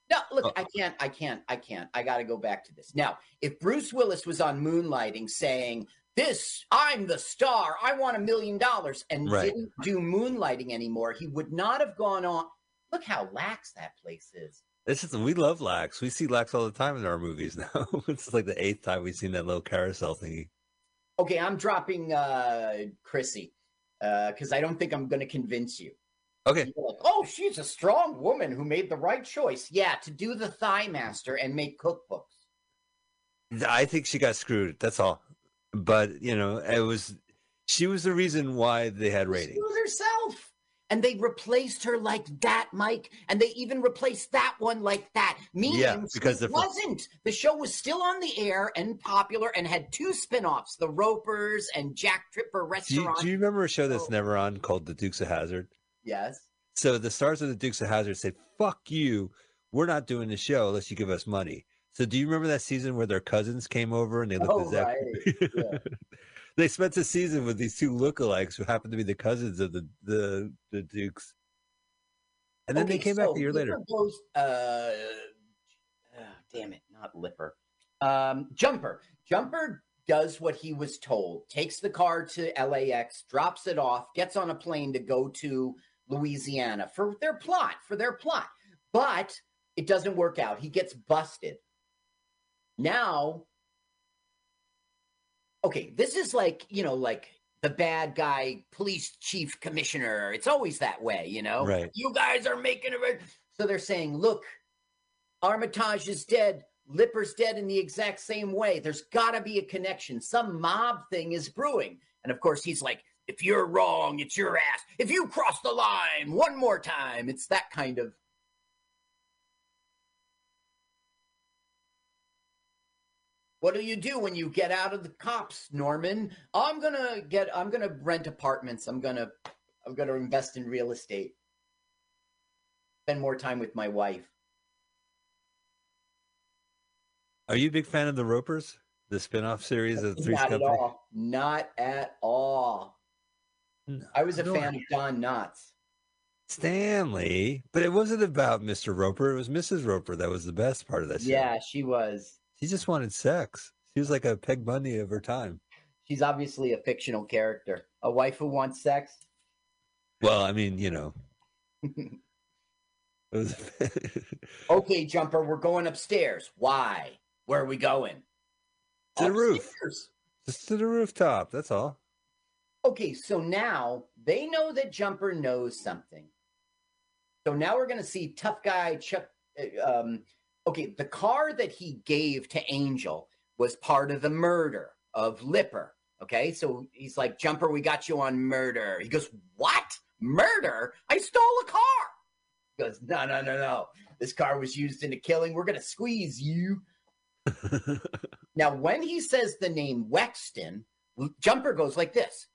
No, look, I can't, I can't, I can't. I got to go back to this. Now, if Bruce Willis was on Moonlighting saying, this, I'm the star, I want a million dollars, and Right. didn't do Moonlighting anymore, he would not have gone on. Look how lax that place is. this is we love Lax. We see Lax all the time in our movies now. it's like the eighth time we've seen that little carousel thingy. Okay, I'm dropping uh Chrissy because I don't think I'm going to convince you. Okay, like, oh, she's a strong woman who made the right choice. Yeah, to do the Thigh Master and make cookbooks. I think she got screwed. That's all. But you know, it was she was the reason why they had She ratings. was herself. And they replaced her like that, Mike. And they even replaced that one like that. Meaning Yeah, because it wasn't. The show was still on the air and popular and had two spin-offs, The Ropers and Jack Tripper Do you, Restaurant. do you remember a show that's never on called The Dukes of Hazzard? Yes. So the stars of The Dukes of Hazzard said, "Fuck you, we're not doing the show unless you give us money." So do you remember that season where their cousins came over and they looked Oh, exactly? right. Yeah. they spent the season with these two lookalikes who happened to be the cousins of the the, the Dukes. And then they Okay, came back a year later. Goes, uh, ah, damn it, not Lipper. Um, Jumper. Jumper does what he was told. Takes the car to LAX, drops it off, gets on a plane to go to Louisiana for their plot. For their plot, but it doesn't work out. He gets busted. Now, okay, this is like you know, like the bad guy police chief commissioner. It's always that way, you know. Right. You guys are making it. So they're saying, look, Armitage is dead. Lipper's dead in the exact same way. There's got to be a connection. Some mob thing is brewing. And of course, he's like, if you're wrong, it's your ass. If you cross the line one more time, it's that kind of. What do you do when you get out of the cops, Norman? I'm gonna get. I'm gonna rent apartments. I'm gonna. I'm gonna invest in real estate. Spend more time with my wife. Are you a big fan of the Ropers, the spin-off series of Three's Not at Company? all. Not at all. No, I was a no, fan of Don Knotts. Stanley, but it wasn't about Mr. Roper. It was Mrs. Roper that was the best part of that show. Yeah, she was. She just wanted sex. She was like a Peg Bundy of her time. She's obviously a fictional character. A wife who wants sex. Well, I mean, you know. It was Okay, Jumper, we're going upstairs. Why? Where are we going? To the roof. Upstairs. just to the rooftop. That's all. Okay, so now they know that Jumper knows something. So now we're going to see tough guy Chuck. uh, Um, okay, the car that he gave to Angel was part of the murder of Lipper. Okay, so he's like, Jumper, we got you on murder. He goes, What? Murder? I stole a car. He goes, No, no, no, no. This car was used in a killing. We're going to squeeze you. Now, when he says the name Wexton, Jumper goes like this.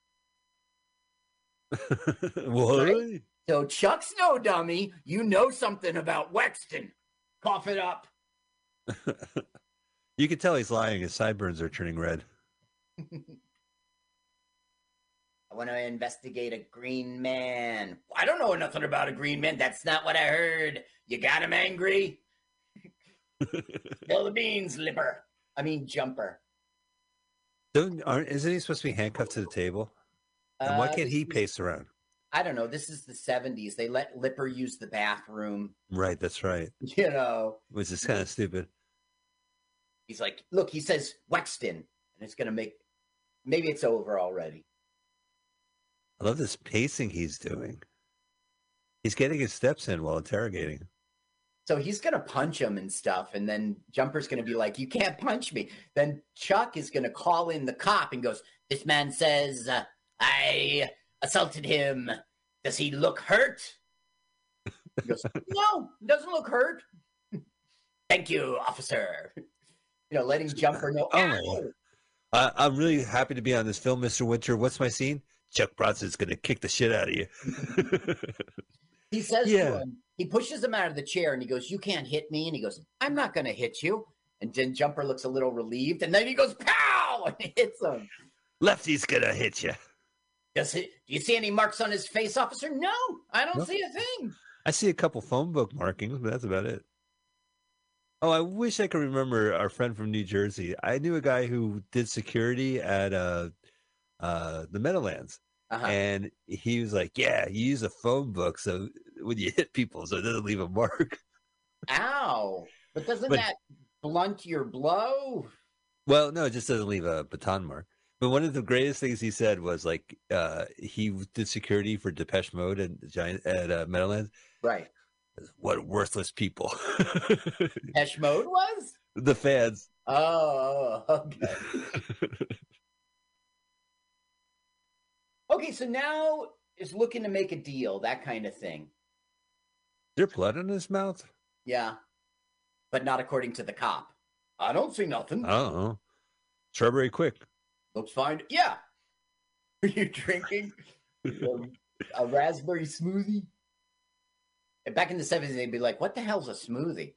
what? So Chuck's no dummy. You know something about Wexton. Cough it up. You can tell he's lying. His sideburns are turning red. I want to investigate a green man. I don't know nothing about a green man. That's not what I heard. You got him angry? Spill the beans, Lipper. I mean, Jumper. Don't, aren't, isn't he supposed to be handcuffed to the table? And why Uh, can't he pace around? I don't know. This is the 70s. They let Lipper use the bathroom. Right, that's right. You know, Which is kind of stupid. he's like, look, he says Wexton, and it's going to make, maybe it's over already. I love this pacing he's doing. He's getting his steps in while interrogating. So he's gonna punch him and stuff, and then Jumper's gonna be like, "You can't punch me." Then Chuck is gonna call in the cop and goes, "This man says uh, I assaulted him. Does he look hurt?" He goes, "No, doesn't look hurt." Thank you, officer. You know, letting Jumper know. Oh my! Uh, I'm really happy to be on this film, Mr. Winner. What's my scene? Chuck Bronson's gonna kick the shit out of you. He says Yeah. to him, he pushes him out of the chair and he goes, You can't hit me. And he goes, I'm not going to hit you. And then Jumper looks a little relieved. And then he goes, Pow! And hits him. Lefty's gonna hit you. Does it, do you see any marks on his face, officer? No, I don't No. see a thing. I see a couple phone book markings, but that's about it. Oh, I wish I could remember our friend from New Jersey. I knew a guy who did security at uh, uh, the Meadowlands, Uh-huh. and he was like, "Yeah, you use a phone book so when you hit people, so it doesn't leave a mark." Ow. But doesn't But- that blunt your blow? Well, no, it just doesn't leave a baton mark. But one of the greatest things he said was like uh, he did security for Depeche Mode and Giant at uh, Meadowlands. Right. What worthless people! Hesh mode was? the fans. Oh, okay. Okay, so now is looking to make a deal, that kind of thing. there blood in his mouth? Yeah. But not according to the cop. I don't see nothing. Know. Strawberry Quik. Looks fine. Yeah. Are you drinking um, a raspberry smoothie? And back in the 70s, they'd be like, what the hell's a smoothie?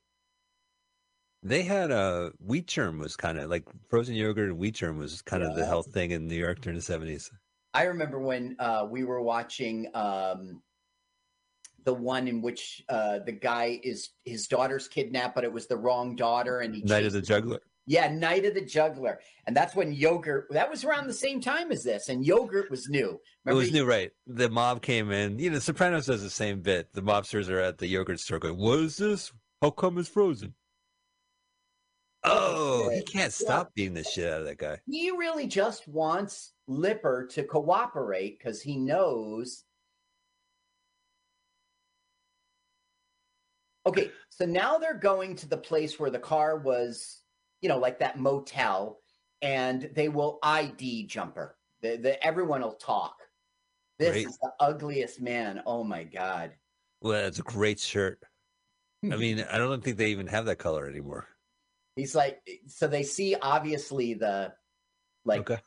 They had a wheat germ was kind of like frozen yogurt and wheat germ was kind of the Yeah. health thing in New York during the seventies. I remember when uh, we were watching um, the one in which uh, the guy is his daughter's kidnapped, but it was the wrong daughter, and he Night of the Juggler. Yeah, Night of the Juggler, and that's when yogurt. That was around the same time as this, and yogurt was new. It was new, right? The mob came in. You know, Sopranos does the same bit. The mobsters are at the yogurt store going, "What is this? How come it's frozen?" Oh, he can't stop beating the shit out of that guy. He really just wants Lipper to cooperate because he knows. Okay, so now they're going to the place where the car was, you know, like that motel, and they will ID Jumper. The, the, everyone will talk. This Great. is the ugliest man. Oh my god. Well, it's a great shirt. I mean, I don't think they even have that color anymore. He's like, so they see obviously the like okay.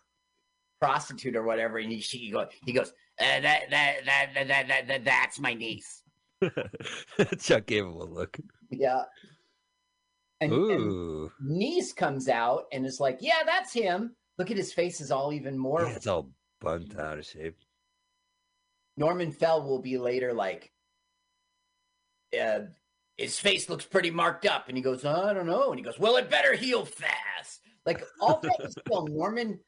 prostitute or whatever, and he she go, he goes, uh, that, that, that, that, that, that, that that's my niece. Chuck gave him a look. Yeah. And, and niece comes out and is like, yeah, that's him. Look at his face is all even more. yeah, it's all bunt out of shape. Norman Fell will be later like, uh, his face looks pretty marked up, and he goes, I don't know, and he goes, well, it better heal fast. Like all this film, Norman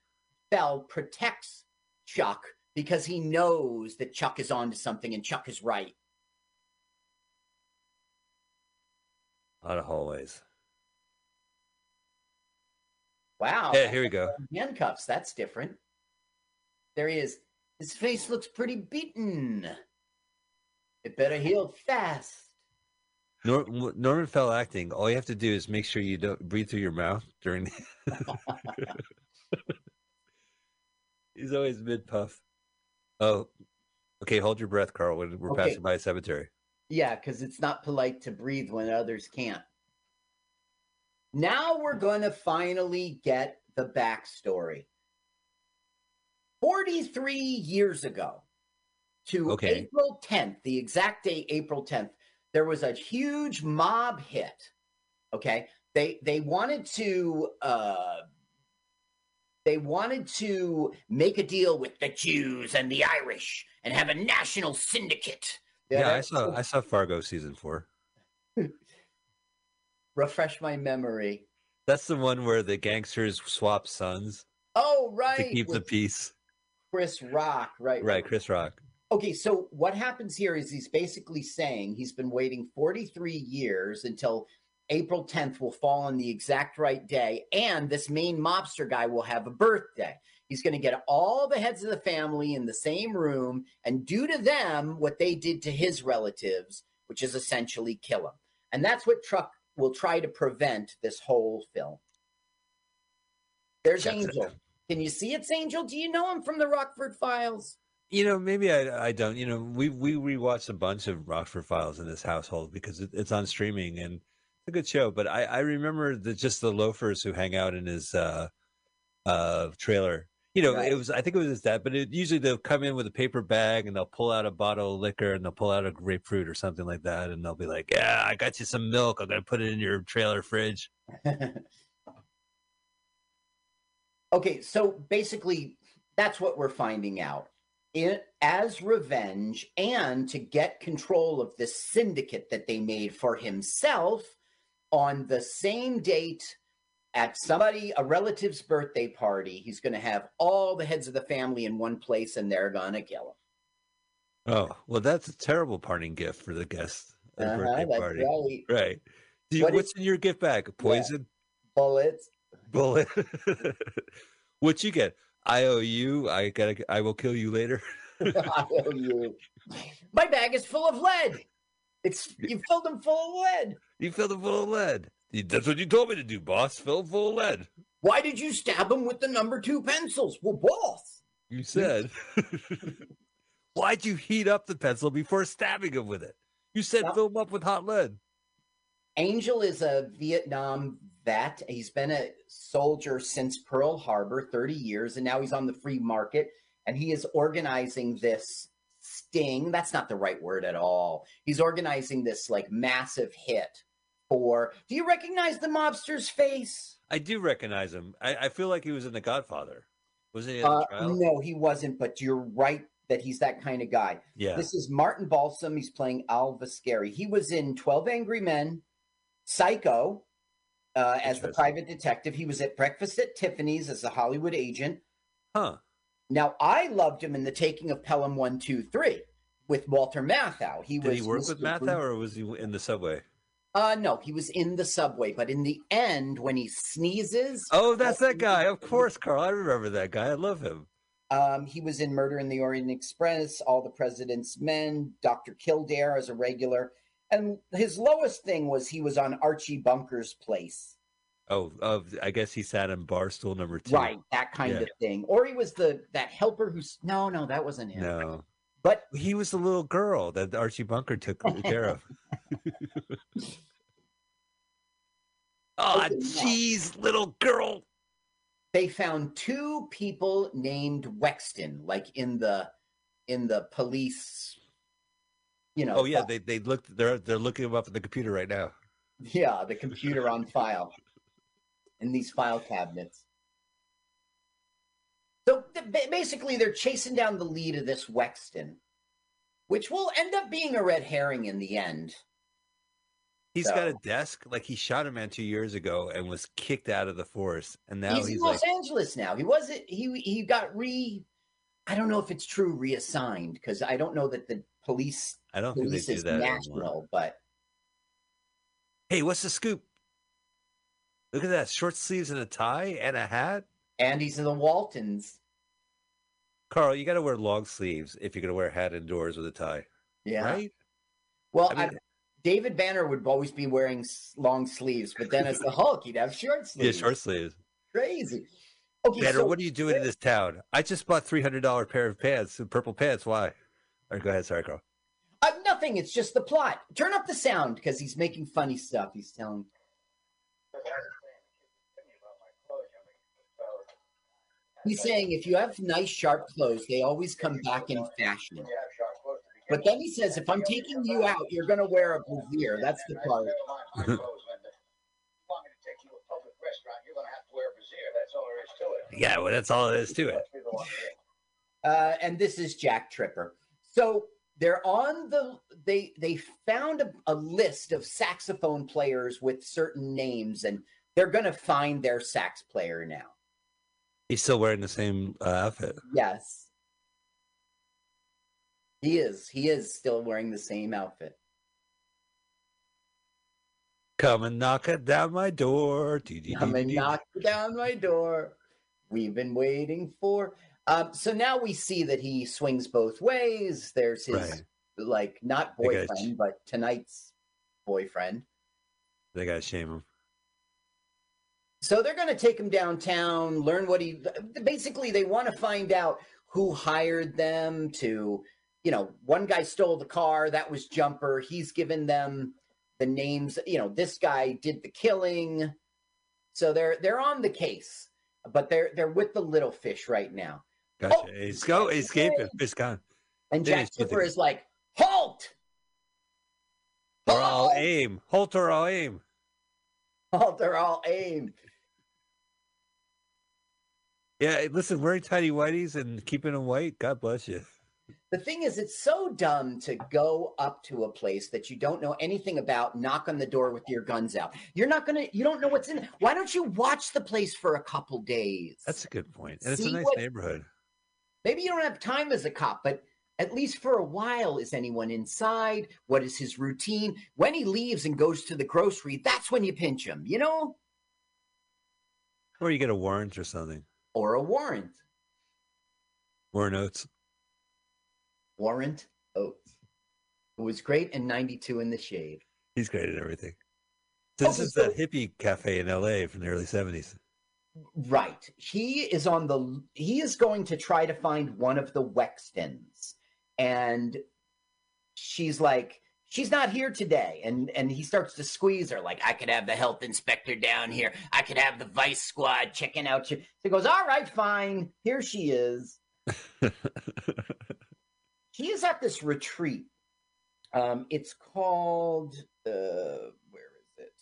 Fell protects Chuck because he knows that Chuck is onto something and Chuck is right. A lot of hallways. Wow. Yeah, here we go. handcuffs. That's different. There he is. His face looks pretty beaten. It better heal fast. Nor- Norman Fell acting. All you have to do is make sure you don't breathe through your mouth during. The... He's always mid puff. Oh, okay. Hold your breath, Carl. When we're Okay. passing by a cemetery. Yeah, because it's not polite to breathe when others can't. Now we're going to finally get the backstory. 43 years ago, to Okay. April 10th, the exact date, April 10th, there was a huge mob hit. Okay. They they wanted to uh they wanted to make a deal with the Jews and the Irish and have a national syndicate. Yeah, I saw. I saw Fargo season four. refresh my memory. That's the one where the gangsters swap sons Oh, right. to keep the peace. Chris Rock, right? Right, Chris Rock. Okay, so what happens here is he's basically saying he's been waiting 43 years until April 10th will fall on the exact right day, and this main mobster guy will have a birthday. He's going to get all the heads of the family in the same room and do to them what they did to his relatives, which is essentially kill him. And that's what Truck will try to prevent this whole film. There's it. Angel. Can you see it's Angel? Do you know him from the Rockford Files? You know, maybe I I don't. You know, we we rewatched a bunch of Rockford Files in this household because it, it's on streaming and it's a good show. But I I remember the just the loafers who hang out in his uh uh trailer. You know, Right. it was I think it was his dad, but it, usually they'll come in with a paper bag and they'll pull out a bottle of liquor and they'll pull out a grapefruit or something like that, and they'll be like, "Yeah, I got you some milk. I'm gonna put it in your trailer fridge." okay, so basically, that's what we're finding out. It, as revenge and to get control of this syndicate that they made for himself on the same date at somebody, a relative's birthday party, he's going to have all the heads of the family in one place and they're going to kill him. Oh, well, that's a terrible parting gift for the guest at Uh-huh, birthday party. right. You, What is- what's in your gift bag? Poison? Bullets. Bullet? what you get? I owe you. I gotta. I will kill you later. I owe you. My bag is full of lead. It's you filled them full of lead. You filled them full of lead. That's what you told me to do, boss. Fill full of lead. Why did you stab him with the number two pencils? Well, boss. You said. Why'd you heat up the pencil before stabbing him with it? You said Well- fill him up with hot lead. Angel is a Vietnam vet. He's been a soldier since Pearl Harbor, 30 years, and now he's on the free market. And he is organizing this sting. That's not the right word at all. He's organizing this like massive hit for. Do you recognize the mobster's face? I do recognize him. I, I feel like he was in The Godfather. Wasn't he in Uh, the trial? no, he wasn't, but you're right that he's that kind of guy. Yeah. This is Martin Balsam. He's playing Al Vascari. He was in 12 Angry Men, Psycho, uh, as the private detective. He was at Breakfast at Tiffany's as a Hollywood agent. Huh. Now, I loved him in The Taking of Pelham 123 with Walter Matthau. He Did was he work with Mr. Matthau or was he in the subway? Uh, no, he was in the subway. But in the end, when he sneezes, Oh, that's that guy. Of course, Carl. I remember that guy. I love him. Um, he was in Murder in the Orient Express, All the President's Men, Dr. Kildare as a regular. And his lowest thing was he was on Archie Bunker's place. Oh, of I guess he sat in barstool number two. Right, that kind Yeah. of thing. Or he was the that helper who's no, no, that wasn't him. No, But he was the little girl that Archie Bunker took care of. oh, jeez, little girl. they found two people named Wexton, like in the in the police, you know. Oh yeah, they they looked. They're they're looking him up in the computer right now. Yeah, the computer on file in these file cabinets. So basically, they're chasing down the lead of this Wexton, which will end up being a red herring in the end. He's got a desk like he shot a man two years ago and was kicked out of the force, and now he's, he's, in like, Los Angeles now. He wasn't. He he got re. I don't know if it's true reassigned because I don't know that the police I don't think they police do is that national, but Hey, what's the scoop? Look at that short sleeves and a tie and a hat. And in the Waltons. Carl, you got to wear long sleeves if you're going to wear a hat indoors with a tie, Yeah. right? Well, I mean- David Banner would always be wearing long sleeves, but then as the Hulk, he'd have short sleeves. Yeah, short sleeves. Crazy. Okay, Banner, so what are you doing in this town? I just bought three hundred dollar pair of pants, purple pants. Why? All right, go ahead. Sorry, Carl. uh, nothing. It's just the plot. Turn up the sound because he's making funny stuff. He's telling. He's saying if you have nice, sharp clothes, they always come back in fashion. But then he says, if I'm taking you out, you're going to wear a brassiere. That's the part. Yeah, well, that's all it is to it. uh, and this is Jack Tripper. So they're on the they they found a, a list of saxophone players with certain names, and they're going to find their sax player now. He's still wearing the same uh, outfit. Yes, he is. He is still wearing the same outfit. Come and knock it down my door. Come and knock down my door. We've been waiting for. Um, so now we see that he swings both ways. There's his Right. like not I got you. boyfriend, but tonight's boyfriend. They gotta shame him. So they're going to take him downtown, learn what he basically they want to find out who hired them to, you know, one guy stole the car, that was Jumper. He's given them the names, you know, this guy did the killing. So they're they're on the case, but they're they're with the little fish right now. Gotcha. Oh, he's go. Escaping. Fish gone. And Jack with is like, "Halt! Or all Halt! aim. Halt or all aim. Halt! They're all aim." Yeah. Listen, wearing tiny whities and keeping them white. God bless you. The thing is, it's so dumb to go up to a place that you don't know anything about, knock on the door with your guns out. You're not gonna, you don't know what's in it. Why don't you watch the place for a couple days? That's a good point. And it's a nice what- neighborhood. Maybe you don't have time as a cop, but at least for a while, is anyone inside? What is his routine? When he leaves and goes to the grocery, that's when you pinch him, you know, Or you get a warrant or something. Or a warrant. Warrant oats. Warren Oates, who was great in '92 in the Shade. He's great at everything. This Okay, is so- that hippie cafe in LA from the early 70s. Right. He is on the he is going to try to find one of the Wextons. And she's like she's not here today and and he starts to squeeze her like I could have the health inspector down here. I could have the vice squad checking out you. So he goes, "All right, fine. Here she is." He is at this retreat. Um it's called uh where is it?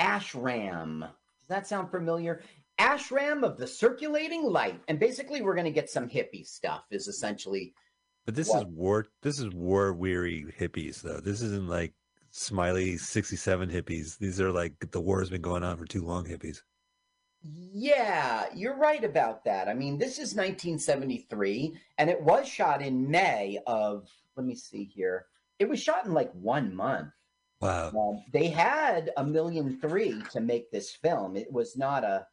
Ashram. Does that sound familiar? Ashram of the circulating light. And basically we're going to get some hippie stuff is essentially But this What? is war. This is war weary hippies, though. This isn't like smiley '67 hippies. These are like the war has been going on for too long hippies. Yeah, you're right about that. I mean, this is 1973 and it was shot in May of let me see here. It was shot in like 1 month. Wow. Um, they had a million three to make this film. It was not a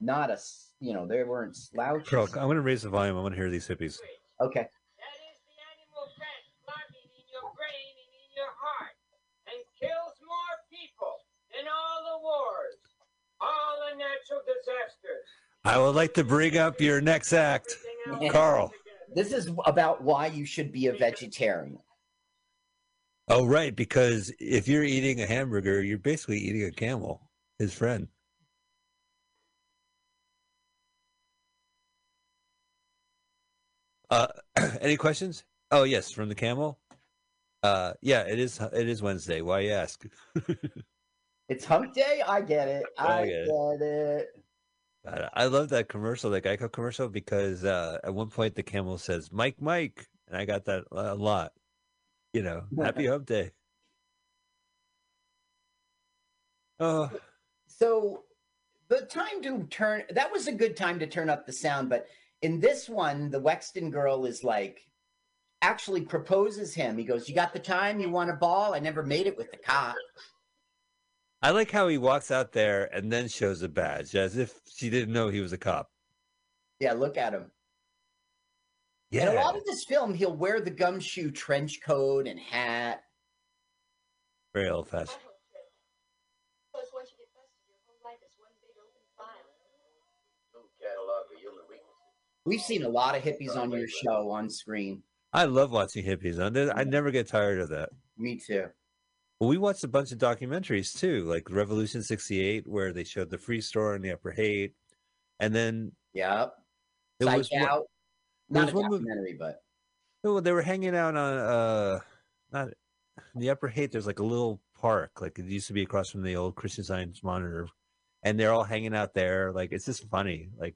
not a. you know, they weren't slouches. Carl, I'm going to raise the volume. I want to hear these hippies. Okay. That is the animal fat lodging in your brain and in your heart and kills more people than all the wars, all the I would like to bring up your next act, Carl. This is about why you should be a vegetarian. Oh, right. Because if you're eating a hamburger, you're basically eating a camel, his friend. Uh, any questions? Oh, yes, from the camel. Uh, yeah, it is. It is Wednesday. Why you ask? It's hump day. I get it. I I get get it. I love that commercial, that Geico commercial, because uh, at one point the camel says "Mike, Mike," and I got that a lot. You know, Happy Hump Day. Oh, So the time to turn that was a good time to turn up the sound, but in this one, the Wexton girl is like actually proposes him. He goes, You got the time? You want a ball? I never made it with the cop. I like how he walks out there and then shows a badge, as if she didn't know he was a cop. Yeah, look at him. Yeah, And a lot of this film, he'll wear the gumshoe trench coat and hat. very old fashioned. Because once you get busted, your whole life is one big open file. We've seen a lot of hippies on your show on screen. I love watching hippies. I I never get tired of that. Me too. Well, we watched a bunch of documentaries too, like Revolution '68, where they showed the free store in the Upper Haight, and then Yep. there Psych was out. there Not a one movie- but Oh, they were hanging out on uh not in the upper Haight. There's like a little park, like it used to be across from the old Christian Science Monitor, and they're all hanging out there. Like it's just funny. Like,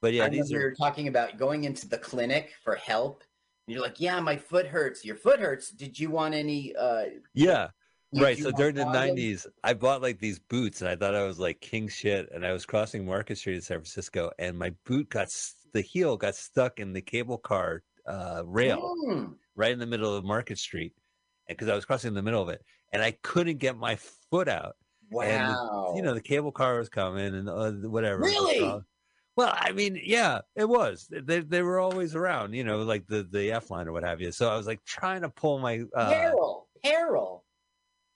but yeah, I these are you were talking about going into the clinic for help. And you're like, yeah, my foot hurts. Your foot hurts. Did you want any? uh yeah right. So during the condoms?" '90s, I bought like these boots, and I thought I was like king shit. And I was crossing Market Street in San Francisco, and my boot got the heel got stuck in the cable car uh, rail. Mm. right in the middle of Market Street, And because I was crossing in the middle of it, and I couldn't get my foot out. Wow. You know, the cable car was coming, and uh, whatever. Really? Well, I mean, yeah, it was. They they were always around. You know, like the the F line or what have you. So I was like trying to pull my. Uh, Harold, peril.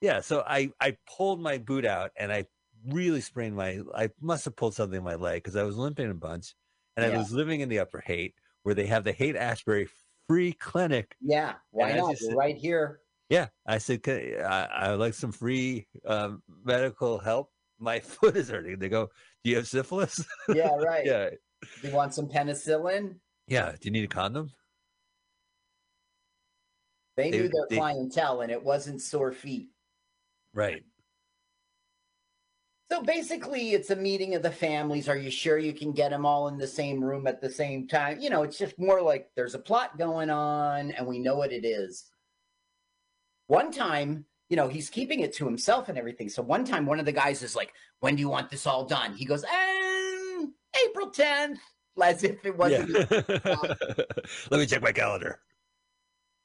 Yeah, so I I pulled my boot out and I really sprained my. I must have pulled something in my leg because I was limping a bunch, and I was living in the Upper Haight where they have the Haight Ashbury free clinic. Yeah, why And not? said- right here. Yeah, I said "Can- I, I would like some free um, medical help. My foot is hurting. They go, "Do you have syphilis?" Yeah, right. yeah, Do You want some penicillin? yeah. Do you need a condom? They They- knew their they- clientele, and it wasn't sore feet. Right. So basically, it's a meeting of the families. Are you sure you can get them all in the same room at the same time? You know, it's just more like there's a plot going on, and we know what it is. One time, you know, he's keeping it to himself and everything. So one time, one of the guys is like, "When do you want this all done?" He goes, um, "April 10th," as if it wasn't. Yeah. Let me check my calendar.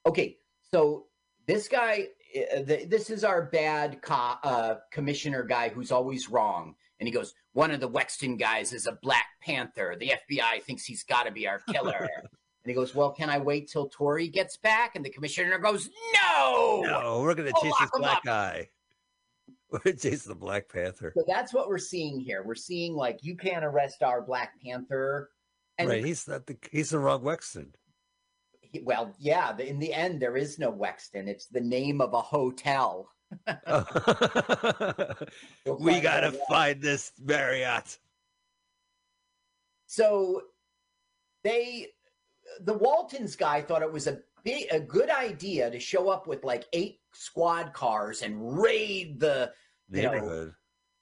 okay so this guy uh, this is our bad co- uh, commissioner guy who's always wrong and he goes one of the wexton guys is a black panther the fbi thinks he's got to be our killer and he goes well can i wait till tori gets back and the commissioner goes no, No, we're gonna Oh, chase this black guy. We're chasing the Black Panther. so that's what we're seeing here we're seeing like you can't arrest our black panther and right, he's not the he's the wrong Wexton. he- well yeah in the end there is no wexton it's the name of a hotel we gotta find this Marriott. So they the Waltons guy thought it was a big, a good idea to show up with like eight squad cars and raid the You know, Neighborhood.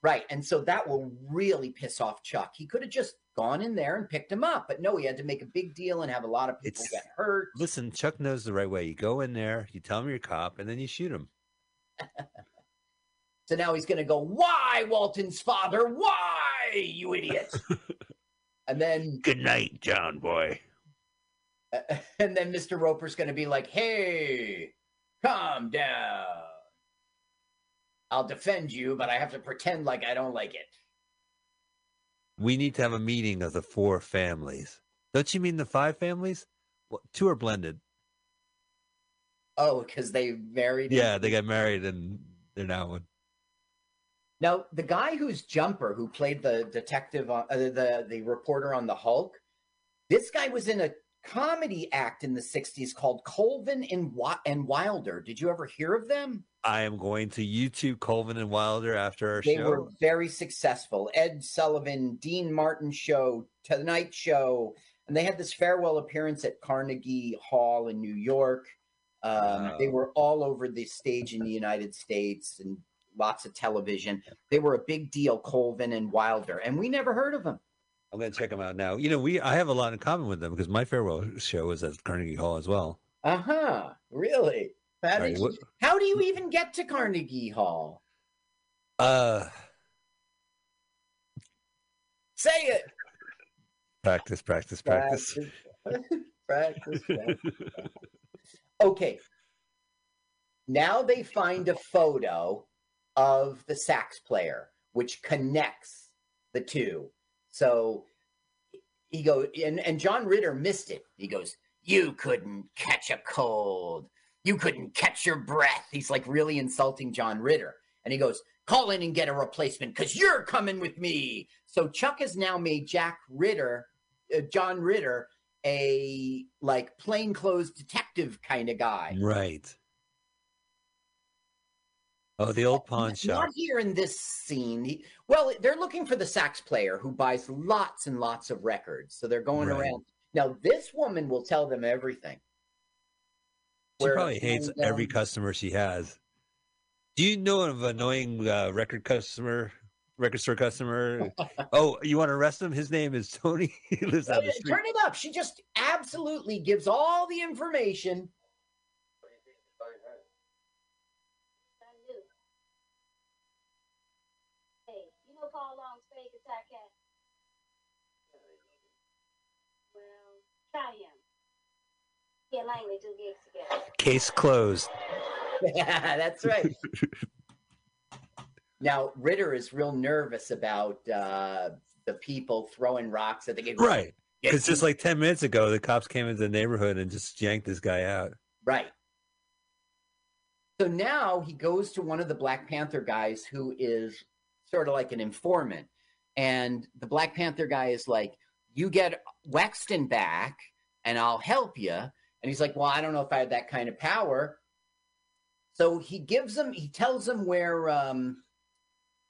right. And so that will really piss off Chuck. He could have just gone in there and picked him up, but no, he had to make a big deal and have a lot of people It's- get hurt. Listen, Chuck knows the right way. You go in there, you tell him you're a cop, and then you shoot him. So now he's going to go, "Why, Walton's father? Why, you idiot?" and then Good night, John boy. and then Mr. Roper's going to be like, "Hey, calm down. I'll defend you, but I have to pretend like I don't like it." We need to have a meeting of the four families. Don't you mean the five families? Well, two are blended. Oh, because they married. Yeah, they got married and they're now one. Now, the guy who's Jumper, who played the detective, on, uh, the the reporter on the Hulk, this guy was in a comedy act in the '60s called Colvin and and Wilder. Did you ever hear of them? I am going to YouTube Colvin and Wilder after our They show. They were very successful. Ed Sullivan, Dean Martin show, Tonight Show, and they had this farewell appearance at Carnegie Hall in New York. Um, They were all over the stage in the United States and lots of television. They were a big deal, Colvin and Wilder, and we never heard of them. I'm going to check them out now. You know, we I have a lot in common with them because my farewell show was at Carnegie Hall as well. Uh huh. Really? How, Sorry, did you- what- how do you even get to Carnegie Hall? Uh, Say it. practice, practice, practice. practice, practice. Okay. Now they find a photo of the sax player, which connects the two. So he goes, and, and John Ritter missed it. He goes, You couldn't catch a cold. You couldn't catch your breath. He's like really insulting John Ritter. And he goes, Call in and get a replacement because you're coming with me. So Chuck has now made Jack Ritter, uh, John Ritter, a like plainclothes detective kind of guy. right. Oh, the old pawn shop. Not here in this scene. Well, they're looking for the sax player who buys lots and lots of records. So they're going Right. around. Now, this woman will tell them everything. She Where- probably hates and, every um, customer she has. Do you know of an annoying uh, record customer, record store customer? oh, you want to arrest him? His name is Tony. he lives down the street. Turn it up. She just absolutely gives all the information. I knew. Hey, you know Paul Long's fake attack cat? Well, try him. Yeah, Langley do gigs together. Case closed. Yeah, that's right. now Ritter is real nervous about uh, the people throwing rocks at the gate. Right. Yeah, Because just like 10 minutes ago, the cops came into the neighborhood and just yanked this guy out. right. So now he goes to one of the Black Panther guys who is sort of like an informant. And the Black Panther guy is like, You get Wexton back and I'll help you. And he's like, Well, I don't know if I have that kind of power. So he gives him, he tells him where, um,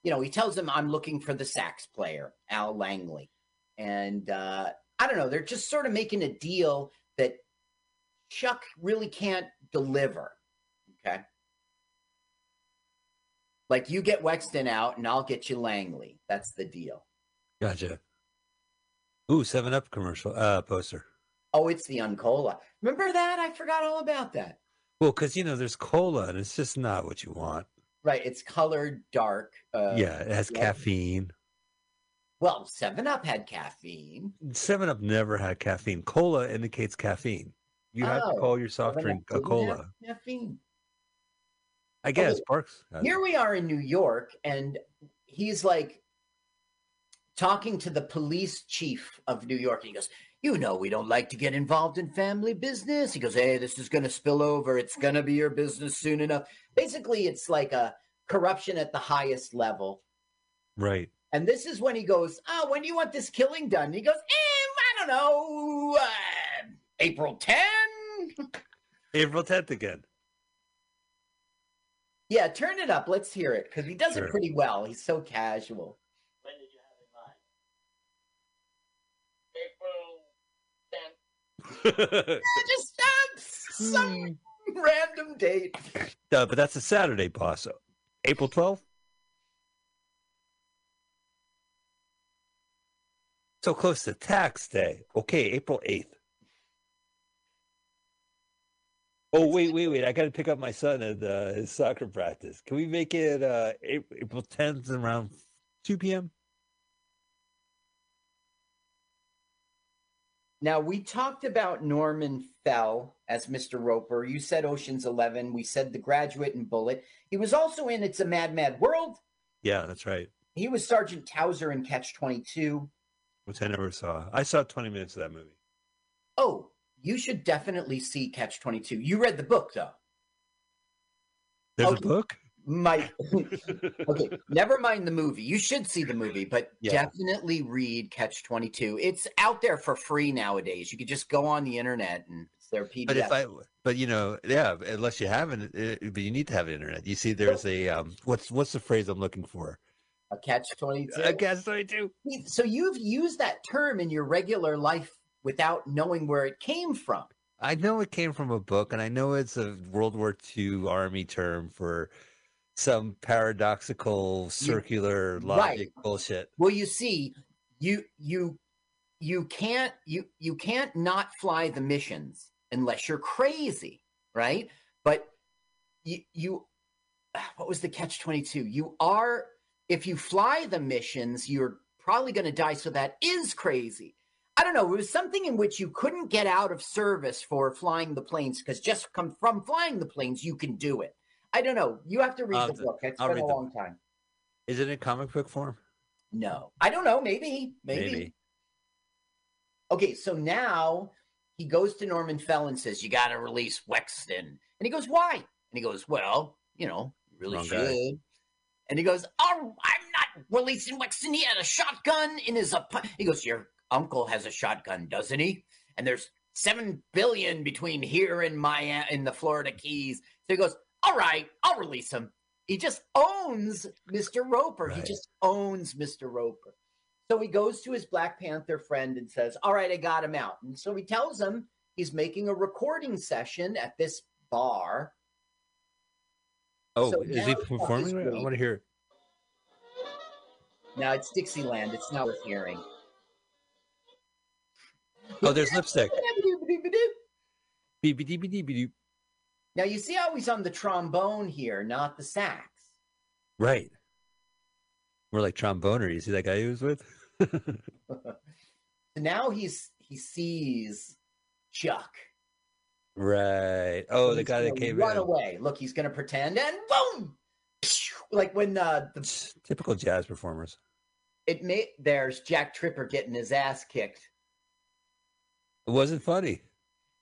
you know, he tells him, I'm looking for the sax player, Al Langley. And uh, I don't know, they're just sort of making a deal that Chuck really can't deliver. Okay. Like you get Wexton out and I'll get you Langley. That's the deal. Gotcha. Ooh, Seven Up commercial uh poster. Oh, it's the Uncola. Remember that? I forgot all about that. Well, because you know there's cola and it's just not what you want. Right. It's colored dark. Uh, yeah, it has yeah. caffeine. Well, Seven Up had caffeine. Seven Up never had caffeine. Cola indicates caffeine. You have to Oh, call your soft drink a cola. Caffeine. I guess Okay, Parks. Here we are in New York, and he's like talking to the police chief of New York. And he goes, You know, we don't like to get involved in family business. He goes, Hey, this is going to spill over. It's going to be your business soon enough. Basically, it's like a corruption at the highest level. Right. And this is when he goes, Oh, when do you want this killing done? And he goes, eh, I don't know, uh, April 10? April 10th again. Yeah, turn it up. Let's hear it because he does Sure. it pretty well. He's so casual. When did you have in mind? April 10th. Just uh, some random date. No, but that's a Saturday, boss. April 12th? So close to tax day. Okay, April 8th. Oh, wait, wait, wait. I got to pick up my son at uh, his soccer practice. Can we make it uh, April, April 10th around 2 p.m.? Now we talked about Norman Fell as Mr. Roper. You said Ocean's Eleven. We said The Graduate and Bullitt. He was also in It's a Mad Mad World. Yeah, that's right. He was Sergeant Towser in Catch Twenty Two. Which I never saw. I saw 20 minutes of that movie. Oh, you should definitely see Catch Twenty Two. You read the book though. There's a book? My okay, never mind the movie. You should see the movie, but Yeah. definitely read Catch 22. It's out there for free nowadays. You could just go on the internet and it's their PDF. But if I, but you know, yeah, unless you haven't, uh, but you need to have internet. You see, there's a um, what's what's the phrase I'm looking for? a Catch 22. I guess I do. So you've used that term in your regular life without knowing where it came from. I know it came from a book, and I know it's a World War II Army term for some paradoxical, circular logic bullshit. Well, you see, you you you can't you you can't not fly the missions unless you're crazy, right? But you you what was the catch 22? You are if you fly the missions, you're probably going to die so that is crazy. I don't know, it was something in which you couldn't get out of service for flying the planes because just come from flying the planes you can do it. I don't know. You have to read I'll the book. It's I'll been a long time. Is it in comic book form? No, I don't know. Maybe, maybe. Okay, so now he goes to Norman Fell and says, "You got to release Wexton." And he goes, "Why?" And he goes, "Well, you know, you really Wrong should." guy. And he goes, "Oh, I'm not releasing Wexton. He had a shotgun in his ap-" He goes, "Your uncle has a shotgun, doesn't he?" And there's seven billion between here and my in the Florida Keys. So he goes, "All right, I'll release him." He just owns Mr. Roper. He just owns Mr. Roper. So he goes to his Black Panther friend and says, All right, I got him out. And so he tells him he's making a recording session at this bar. Oh, So is he performing? right? I want to hear. Now it's Dixieland. It's not worth hearing. Oh, there's lipstick. Now you see how he's on the trombone here, not the sax. Right. We're like tromboner. You see that guy he was with? So now he's he sees Chuck. right. Oh, the guy that came run in. away. Look, he's gonna pretend and boom! Like when uh, the Typical jazz performers. it may there's Jack Tripper getting his ass kicked. It wasn't funny.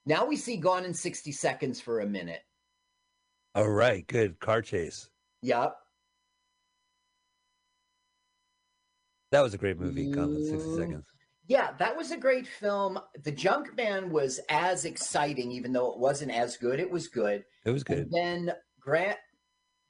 Now we see Gone in 60 Seconds for a minute. All right, good car chase. Yep. That was a great movie. Gone in sixty Mm. seconds. Yeah, that was a great film. The Junk Man was as exciting, even though it wasn't as good. It was good. It was And good. then Grand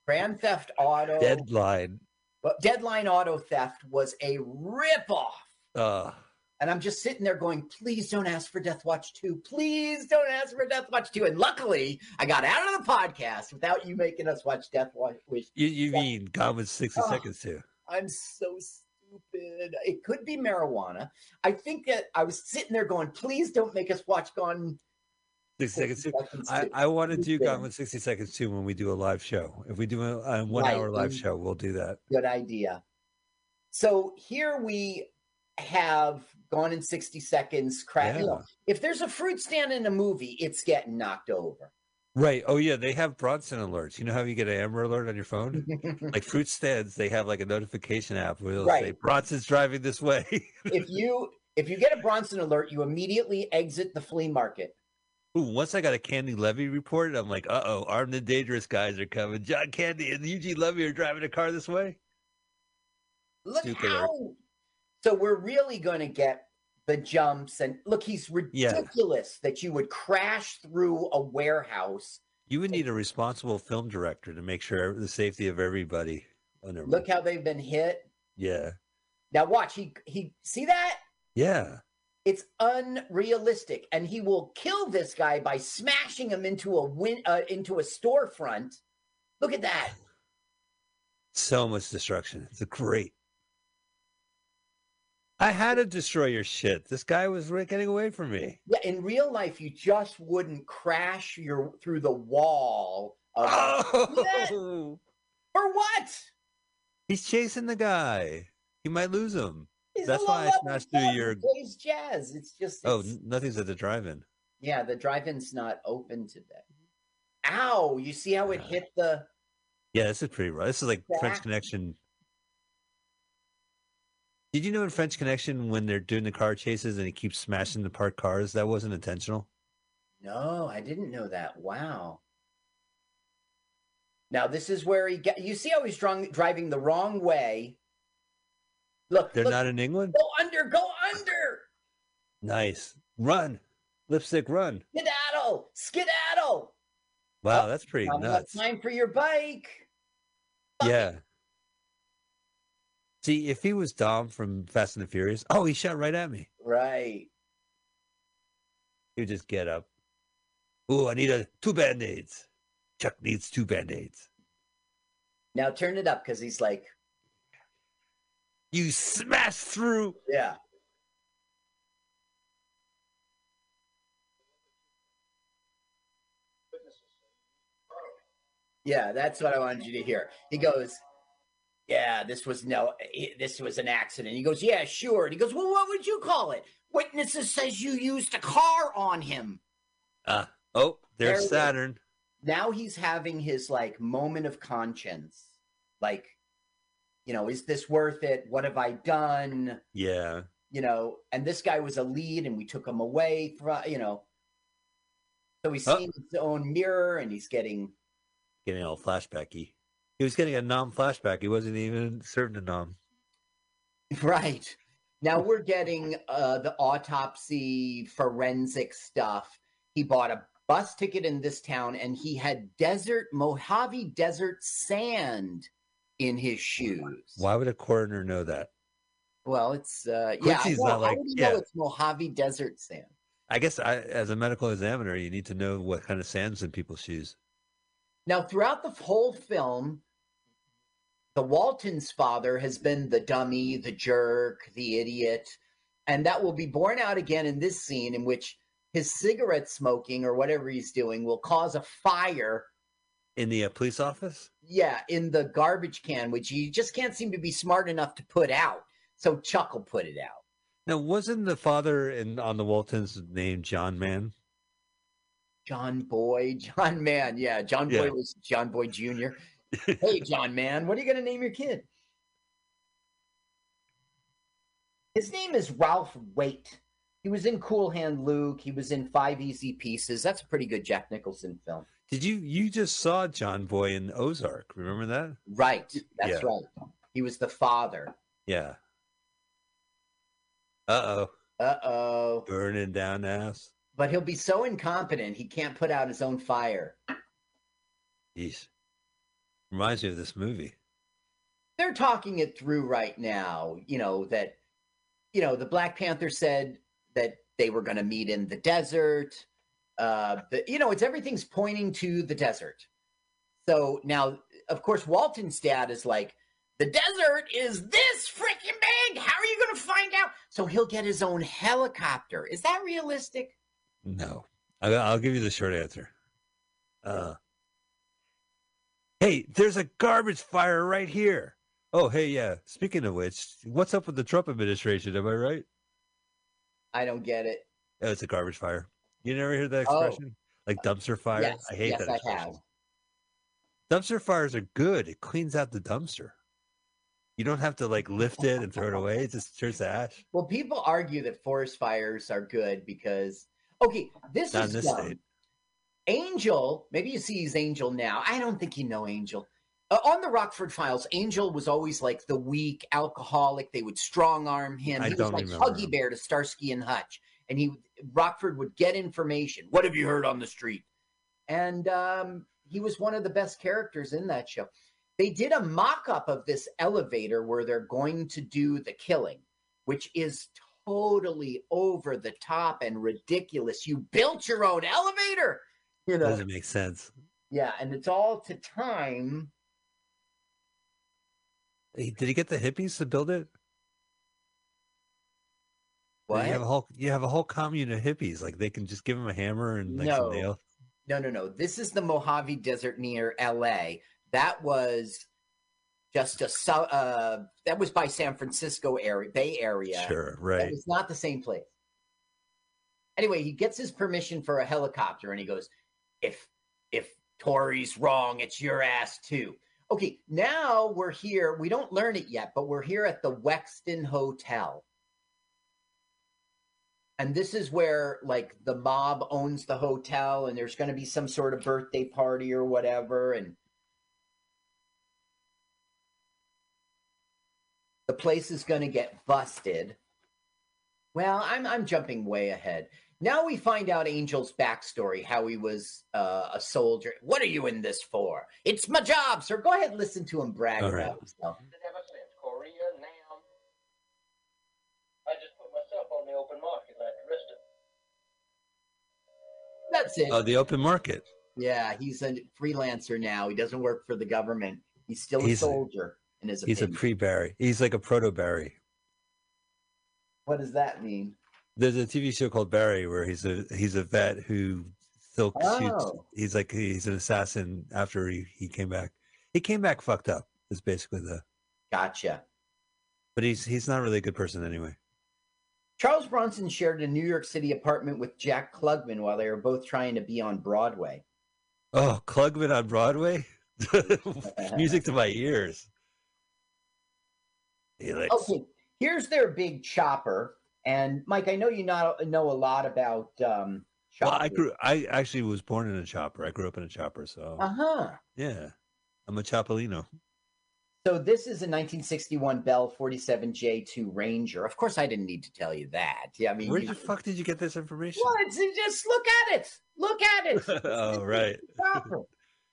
Grand Theft Auto, Deadline. but Deadline Auto Theft was a ripoff. Uh, And I'm just sitting there going, please don't ask for Death Watch 2. Please don't ask for Death Watch 2. And luckily, I got out of the podcast without you making us watch Death Watch. You you mean Gone with sixty Oh. seconds too? I'm so stupid. It could be marijuana. I think that I was sitting there going, please don't make us watch Gone. Sixty seconds too. Seconds I. I want to do Gone with 60 Seconds too when we do a live show. If we do a, a one Right, hour live show, we'll do that. Good idea. So here we have Gone in 60 Seconds. Crack. you know, if there's a fruit stand in a movie, it's getting knocked over. Right. Oh, yeah. They have Bronson alerts. You know how you get an Amber alert on your phone? like fruit stands, they have like a notification app where they'll say, Bronson's driving this way. if you if you get a Bronson alert, you immediately exit the flea market. Ooh, once I got a Candy Levy report, I'm like, uh oh, armed and dangerous guys are coming. John Candy and Eugene Levy are driving a car this way. Look Super how. So we're really going to get the jumps and look. He's Yeah. ridiculous that you would crash through a warehouse. You would need a responsible film director to make sure the safety of everybody. Look how they've been hit. Yeah. Now watch. He he. See that? Yeah. It's unrealistic, and he will kill this guy by smashing him into a win uh, into a storefront. Look at that. So much destruction. It's great. I had to destroy your shit. This guy was getting away from me. Yeah, in real life, you just wouldn't crash your through the wall. Of, Oh, For what? he's chasing the guy. He might lose him. He's That's why I smashed through your- plays jazz. It's just Oh, it's- n- nothing's at the drive-in. yeah. The drive-in's not open today. Ow! You see how it hit the? Yeah, this is pretty rough. This is like French Connection. Did you know in French Connection when they're doing the car chases and he keeps smashing the parked cars? That wasn't intentional. No, I didn't know that. Wow. Now this is where he get. You see how he's drunk, driving the wrong way. Look, They're look, not in England. Go under. Go under. Nice. Run, lipstick, run. Skedaddle. Skedaddle. Wow, Oh, that's pretty nuts. time for your bike. Fuck Yeah. See, if he was Dom from Fast and the Furious, oh, he shot right at me. Right. He would just get up. Ooh, I need a two band aids. Chuck needs two band aids. Now turn it up because he's like, You smash through. yeah. Yeah, that's what I wanted you to hear. He goes, "Yeah, this was no, eh, this was an accident." He goes, "Yeah, sure." And he goes, "Well, what would you call it?" Witnesses says you used a car on him. Ah, oh, there's is. Saturn. Now he's having his like moment of conscience, like, you know, is this worth it? What have I done? Yeah. you know, and this guy was a lead and we took him away from, you know. So he's Oh. seeing his own mirror and he's getting, Getting all flashbacky. He was getting a Nam flashback. He wasn't even serving a Nam. right. Now we're getting uh, the autopsy forensic stuff. He bought a bus ticket in this town and he had desert, Mojave desert sand in his shoes. Why would a coroner know that? Well, it's, uh, yeah. I Quincy's know. not How like- would he know yeah. it's Mojave desert sand? I guess I, as a medical examiner, you need to know what kind of sand's in people's shoes. Now, throughout the whole film, the Waltons' father has been the dummy, the jerk, the idiot, and that will be borne out again in this scene in which his cigarette smoking or whatever he's doing will cause a fire. In the uh, police office? Yeah, in the garbage can, which he just can't seem to be smart enough to put out. So Chuck will put it out. Now, wasn't the father in on the Waltons named John Man? John Boy, John Man. Yeah, John Boy Yeah. was John Boy Jr. hey, John Man, what are you going to name your kid? His name is Ralph Waite. He was in Cool Hand Luke. He was in Five Easy Pieces. That's a pretty good Jack Nicholson film. Did you you just saw John Boy in Ozark? Remember that? Right. That's Yeah. right. He was the father. Yeah. Uh oh, Uh oh. burning down ass. But he'll be so incompetent he can't put out his own fire. Jeez. Reminds me of this movie. They're talking it through right now. You know that. You know the Black Panther said that they were going to meet in the desert. Uh, the, you know, it's everything's pointing to the desert. So now, of course, Walton's dad is like, the desert is this freaking big. How are you going to find out? So he'll get his own helicopter. Is that realistic? No, I'll, I'll give you the short answer. Uh, hey, there's a garbage fire right here. Oh, hey, yeah. Speaking of which, what's up with the Trump administration? Am I right? I don't get it. Oh, it's a garbage fire. You never heard that Oh. expression? Like dumpster uh, fire? yes, I hate yes, that I expression. have. Dumpster fires are good. It cleans out the dumpster. You don't have to like lift it and throw it away. It just turns to ash. Well, people argue that forest fires are good because okay, this Not in is this dumb. state. Angel. Maybe you see he's Angel now. I don't think you know Angel. Uh, on the Rockford Files, Angel was always like the weak alcoholic. They would strong arm him. I he was like Huggy him. Bear to Starsky and Hutch, and he Rockford would get information. What have you heard on the street? And um, he was one of the best characters in that show. They did a mock up of this elevator where they're going to do the killing, which is totally over the top and ridiculous. You built your own elevator, you know. Doesn't make sense. Yeah, and it's all to time. Hey, Did he get the hippies to build it? What? You have a whole you have a whole commune of hippies. Like they can just give him a hammer and like No. some nail. No, no, no. This is the Mojave Desert near L.A. That was just a uh, that was by San Francisco area, Bay Area. Sure, right. It's not the same place. Anyway, he gets his permission for a helicopter, and he goes, "If if Tori's wrong, it's your ass too." Okay, now we're here. We don't learn it yet, but we're here at the Wexton Hotel. And this is where like the mob owns the hotel and there's going to be some sort of birthday party or whatever and the place is going to get busted. Well, I'm I'm jumping way ahead. Now we find out Angel's backstory, how he was uh, a soldier. What are you in this for? It's my job, sir. Go ahead and listen to him brag All right. about himself. it ever since, Korea now. I just put myself on the open market like the That's it. Oh, the open market. Yeah, he's a freelancer now. He doesn't work for the government. He's still He's- a soldier in his He's a opinion. pre Barry. He's like a proto Barry. what does that mean? There's a TV show called Barry where he's a he's a vet who still shoots. Oh. He's like he's an assassin after he, he came back. He came back fucked up. Is basically the. Gotcha. But he's he's not really a good person anyway. Charles Bronson shared a New York City apartment with Jack Klugman while they were both trying to be on Broadway. Oh, Klugman on Broadway. Music to my ears. Helix. Okay, here's their big chopper. And Mike, I know you not know a lot about um Well. I grew. I actually was born in a chopper. I grew up in a chopper, so Uh-huh. yeah, I'm a Choppolino. So this is a 1961 Bell 47J2 Ranger. Of course, I didn't need to tell you that. Yeah, I mean, Where you- the fuck did you get this information? What? Just look at it. Look at it. oh, right.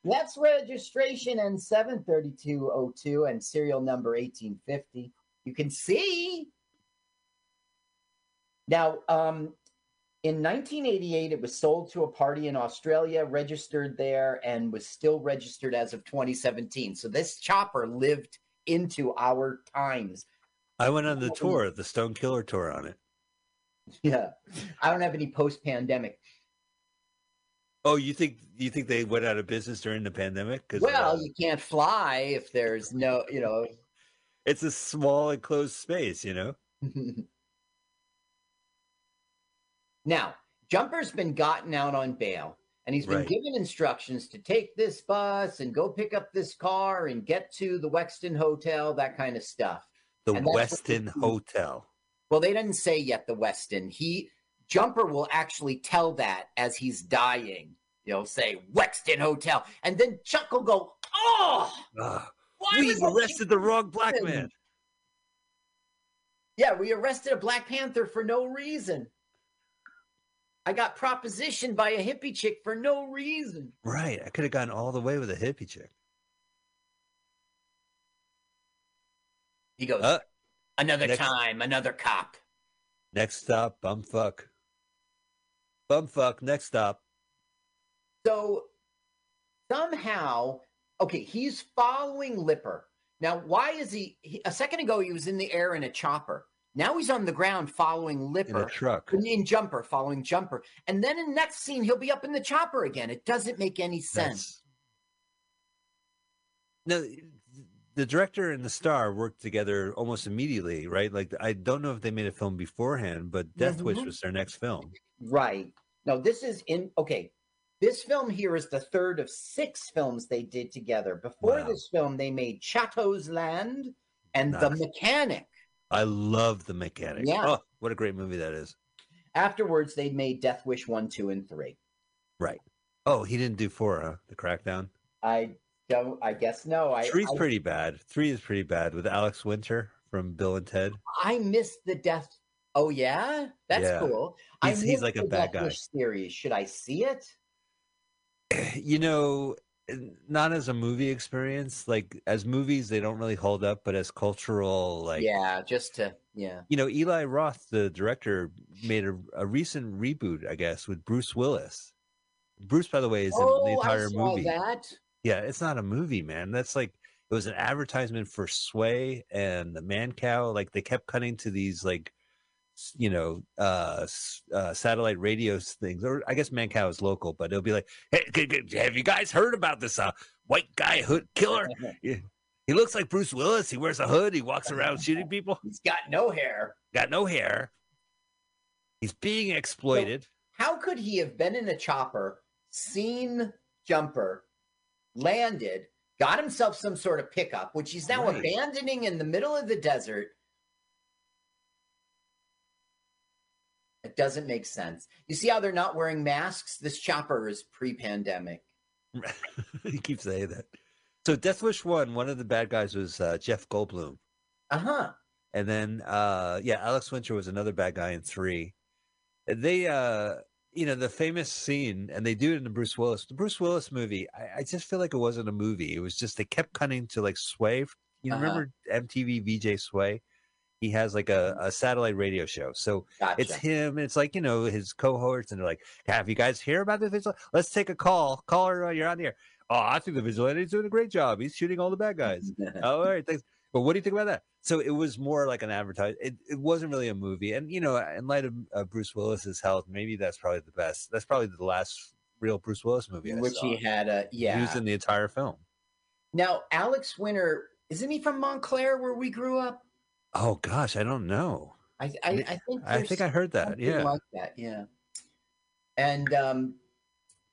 That's registration and 73202 and serial number 1850. You can see. Now, um, in 1988, it was sold to a party in Australia, registered there, and was still registered as of 2017. So this chopper lived into our times. I went on the tour, the Stone Killer tour on it. Yeah. I don't have any post pandemic. Oh, you think you think they went out of business during the pandemic? Because Well, you can't fly if there's no, you know, it's a small enclosed space, you know. now, Jumper's been gotten out on bail and he's been Right. given instructions to take this bus and go pick up this car and get to the Wexton Hotel, that kind of stuff. The And that's what Weston Hotel. Well, they didn't say yet the Weston. He Jumper will actually tell that as he's dying. He'll say Wexton Hotel, and then Chuck will go, "Oh, was that arrested the wrong black man. Yeah, we arrested a Black Panther for no reason. I got propositioned by a hippie chick for no reason. Right. I could have gone all the way with a hippie chick. He goes, Uh, another next- time, another cop. next stop, bumfuck. Bumfuck, next stop. So somehow, okay, he's following Lipper. Now, why is he, he? A second ago, he was in the air in a chopper. Now he's on the ground following In a Lipper. truck. In, in jumper, following jumper, and then in the next scene he'll be up in the chopper again. It doesn't make any sense. That's- No, the director and the star worked together almost immediately, right? Like I don't know if they made a film beforehand, but Death Wish Mhm. was their next film. Right. No, this is in okay. This film here is the third of six films they did together. Before Wow. this film, they made Chato's Land and The Mechanic. I love the mechanic. Yeah. Oh, what a great movie that is. Afterwards, they made Death Wish one, two, and three. Right. Oh, he didn't do four, huh? The crackdown. I don't. I guess no. I Three's I, pretty bad. Three is pretty bad with Alex Winter from Bill and Ted. I missed the Death. Oh yeah, that's Yeah. cool. I He's- he's missed like a the bad Death guy. Wish series. Should I see it? you know not as a movie experience like as movies they don't really hold up but as cultural like yeah, just to yeah. you know eli roth the director made a, a recent reboot i guess with bruce willis bruce by the way is in the Oh, entire movie that. yeah it's not a movie man that's like it was an advertisement for sway and the Mancow like they kept cutting to these like you know uh, uh satellite radio things or i guess Mancow is local but it'll be like hey have you guys heard about this uh white guy hood killer he looks like bruce willis he wears a hood he walks around shooting people He's got no hair. got no hair he's being exploited How could he have been in a chopper, seen Jumper, landed, got himself some sort of pickup, which he's now Right. abandoning in the middle of the desert? Doesn't make sense. You see how they're not wearing masks? This chopper is pre-pandemic. he keeps saying that so death wish one one of the bad guys was uh, jeff goldblum Uh-huh. And then uh yeah, Alex Winter was another bad guy in three. They uh you know, the famous scene, and they do it in the Bruce Willis. The Bruce Willis movie, I, I just feel like it wasn't a movie. It was just they kept cutting to like Sway. You Uh-huh. remember MTV VJ Sway? He has like a, a satellite radio show. So Gotcha. it's him. And it's like, you know, his cohorts, and they're like, Have you guys hear about the vigilante? Let's take a call. Call her, you're on the air. Oh, I think the vigilante's doing a great job. He's shooting all the bad guys. oh, all right, thanks. But what do you think about that? So it was more like an advertise. It, it wasn't really a movie, and you know, in light of uh, Bruce Willis's health, maybe that's probably the best. That's probably the last real Bruce Willis movie I Which saw. he had a yeah. used in the entire film. Now Alex Winter isn't he from Montclair where we grew up? Oh gosh, I don't know. I I, I think I think I heard that. Yeah, like that. Yeah. And um,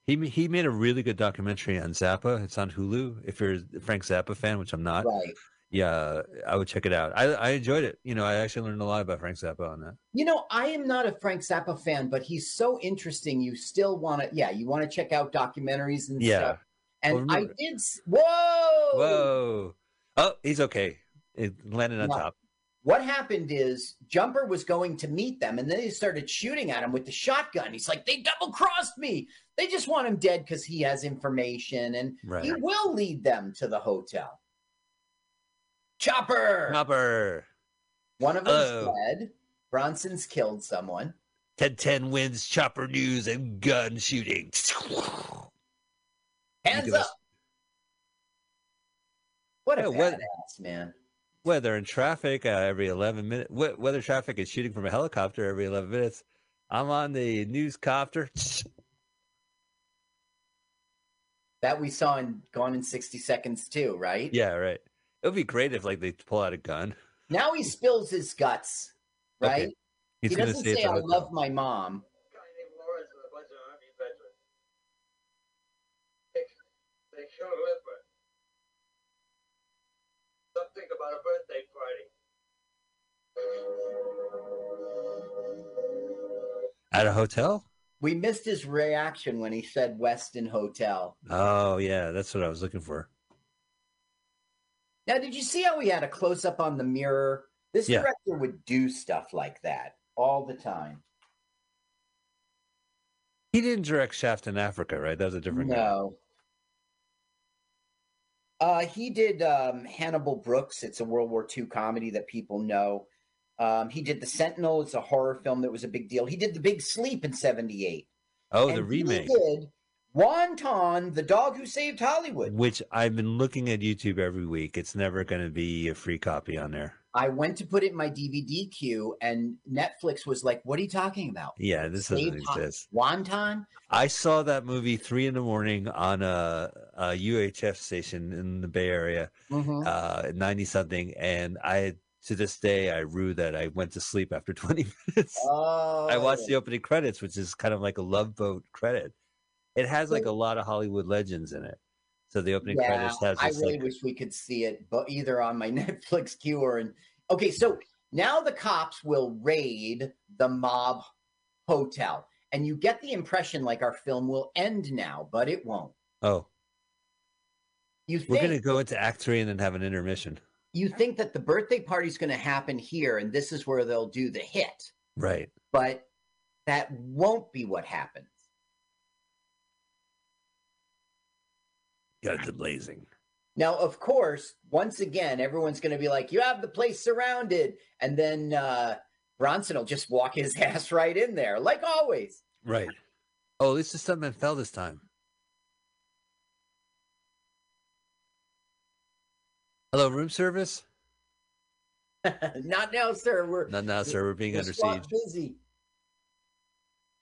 he he made a really good documentary on Zappa. It's on Hulu. If you're a Frank Zappa fan, which I'm not, right. yeah, I would check it out. I I enjoyed it. You know, I actually learned a lot about Frank Zappa on that. You know, I am not a Frank Zappa fan, but he's so interesting. You still want to, yeah, you want to check out documentaries and Yeah. stuff. And Well, I did. Whoa! Whoa! Oh, he's okay. It landed on No. top. What happened is Jumper was going to meet them, and then they started shooting at him with the shotgun. He's like, "They double crossed me. They just want him dead because he has information, and Right. he will lead them to the hotel." Chopper. Chopper. One of them's Hello. dead. Bronson's killed someone. Ted 10 wins chopper news and gun shooting. Hands up. What a Yeah, what- badass, man. Weather and traffic uh, every 11 minutes. Weather traffic is shooting from a helicopter every 11 minutes. I'm on the news copter. That we saw in Gone in 60 Seconds too, right? Yeah, right. It would be great if like they pull out a gun. Now he spills his guts, Okay. right? He's he doesn't say, say, it's a I love my mom. guy named Lawrence and a bunch of army veterans. They, they killed Lipper. Something about a birthday party. at a hotel. We missed his reaction when he said Weston Hotel. Oh yeah, that's what I was looking for. Now, did you see how we had a close up on the mirror? This Yeah. director would do stuff like that all the time. He didn't direct Shaft in Africa, right? That was a different guy. No. Uh, he did um, Hannibal Brooks. It's a World War II comedy that people know. Um, he did The Sentinel. It's a horror film that was a big deal. He did The Big Sleep in '78. Oh, the And he remake, did Wonton, the dog who saved Hollywood. which I've been looking at YouTube every week. It's never going to be a free copy on there. I went to put it in my DVD queue, and Netflix was like, "What are you talking about? Yeah, this doesn't exist. Wonton?" I saw that movie three in the morning on a, a UHF station in the Bay Area, Mhm. uh, ninety something, and I to this day I rue that I went to sleep after twenty minutes. Oh, I watched the opening credits, which is kind of like a love boat credit. It has like a lot of Hollywood legends in it. So the opening Yeah, credits has I really like wish we could see it, but either on my Netflix queue or in. Okay, so now the cops will raid the mob hotel, and you get the impression like our film will end now, but it won't. oh, You we're gonna go into Act Three and then have an intermission. you think that the birthday party's going to happen here, and this is where they'll do the hit, Right. but that won't be what happens. Guns a blazing. Now, of course, once again, everyone's going to be like, "You have the place surrounded," and then uh, Bronson will just walk his ass right in there, like always. Right. Oh, at least the stuntman fell this time. Hello, room service? Not now, sir. We're Not now, sir. We're being under siege. busy,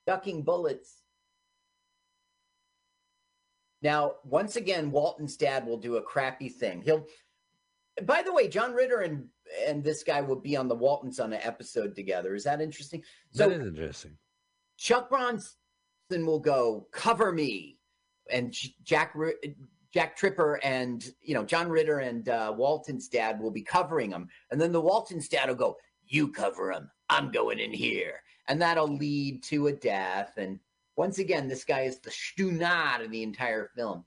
ducking bullets. Now, once again, Walton's dad will do a crappy thing. He'll. By the way, John Ritter and and this guy will be on the Waltons on an episode together. Is that interesting? So that is interesting. Chuck Bronson will go cover me, and Jack Jack Tripper and you know John Ritter and uh, Walton's dad will be covering him, and then the Walton's dad will go, "You cover him. I'm going in here," and that'll lead to a death. And once again, this guy is the stunad of the entire film.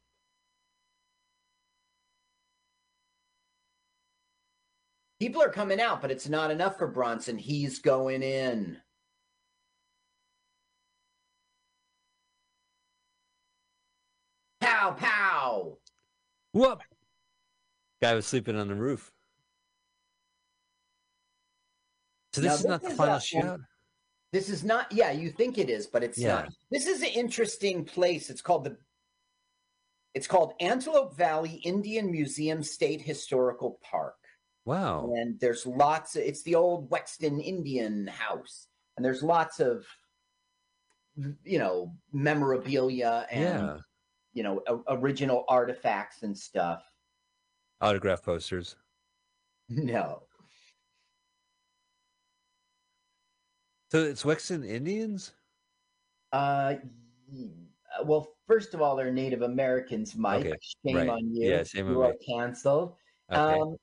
People are coming out, but it's not enough for Bronson. He's going in. Pow pow. Whoop! Guy was sleeping on the roof. So this Now, is not the is final shootout? This is not, yeah, you think it is, but it's Yeah. not. This is an interesting place. It's called the it's called Antelope Valley Indian Museum State Historical Park. Wow. And there's lots of, it's the old Wexton Indian house. And there's lots of you know, memorabilia and Yeah. you know, o- original artifacts and stuff. Autograph posters. No. So it's Wexton Indians? Uh, well, first of all, they're Native Americans, Mike. Okay, Shame right. on you. Yeah, shame on you me. are canceled. Okay. Um,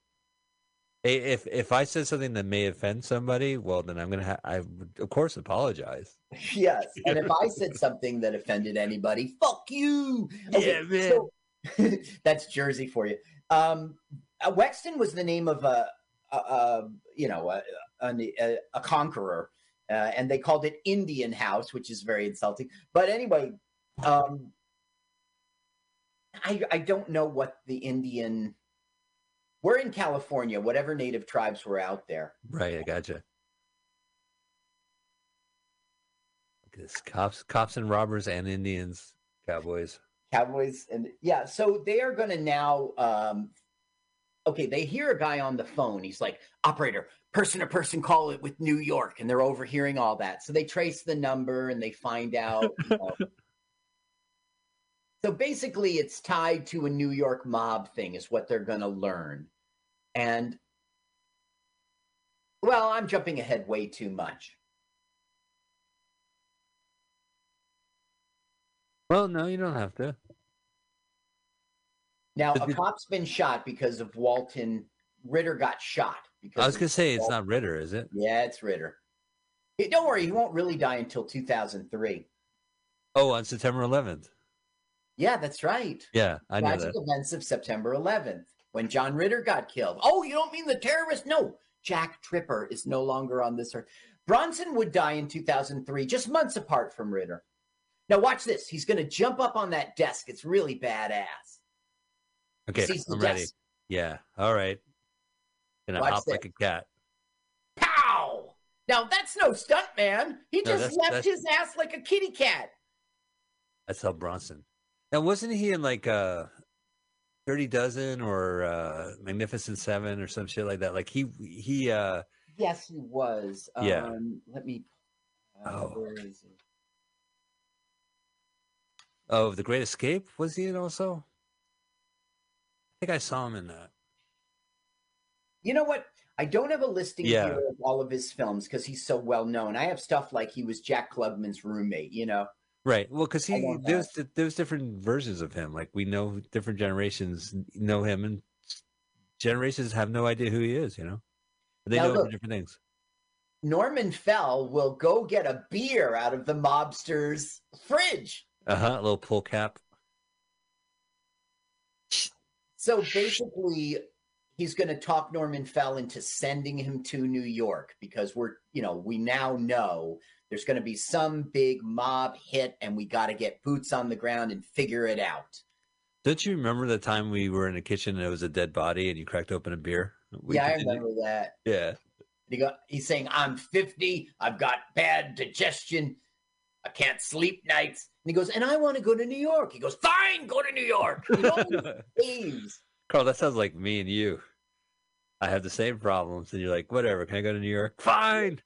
if if I said something that may offend somebody, well, then I'm gonna. Ha- I would, of course, apologize. yes, and if I said something that offended anybody, fuck you. Yeah, man. so- that's Jersey for you. Um, uh, Wexton was the name of a, a, a you know, a, a, a conqueror, uh, and they called it Indian House, which is very insulting. But anyway, um, I I don't know what the Indian. We're in California. Whatever native tribes were out there. Right, I gotcha. This cops, cops and robbers and Indians, cowboys. Cowboys and yeah, so they are going to now. Um, okay, they hear a guy on the phone. He's like, "Operator, person to person call it with New York," and they're overhearing all that. So they trace the number and they find out. you know. so basically, it's tied to a New York mob thing, is what they're going to learn. And well, I'm jumping ahead way too much. Well, no, you don't have to. Now, a cop's been shot because of Walton. Ritter got shot because I was gonna say it's Walton. not Ritter, is it? Yeah, it's Ritter. Hey, Don't worry, he won't really die until 2003. Oh, on September 11th. Yeah, that's right. Yeah, I know Tragic that. events of September 11th when John Ritter got killed. Oh, you don't mean the terrorist? No, Jack Tripper is no longer on this earth. Bronson would die in 2003, just months apart from Ritter. Now, watch this. He's going to jump up on that desk. It's really badass. Okay, I'm ready. Yeah, all right. Gonna Watch hop like a cat. Pow! Now, that's no stunt, man. He No, just that's- left that's- his ass like a kitty cat. That's how Bronson. Now, wasn't he in like uh, Dirty Dozen or uh, Magnificent Seven or some shit like that? Like he he uh Yes, he was. Yeah. Um, let me. Uh, Oh. Where is he? oh The Great Escape was he in also? I think I saw him in that. You know what? I don't have a listing Yeah. here of all of his films because he's so well known. I have stuff like he was Jack Klugman's roommate. You know, Right. Well, because he there's there's different versions of him. Like we know different generations know him, and generations have no idea who he is. You know, they Now know look. different things. Norman Fell will go get a beer out of the mobster's fridge. Uh huh. Little pull cap. So basically, he's going to talk Norman Fell into sending him to New York because we're, you know, we now know there's going to be some big mob hit and we got to get boots on the ground and figure it out. Don't you remember the time we were in the kitchen and it was a dead body and you cracked open a beer? We yeah, I remember that. Yeah. He go, he's saying, I'm 50. I've got bad digestion. I can't sleep nights. And he goes, and I want to go to New York. He goes, fine, go to New York. Caves. Carl, that sounds like me and you. I have the same problems, and you're like, whatever. Can I go to New York? Fine.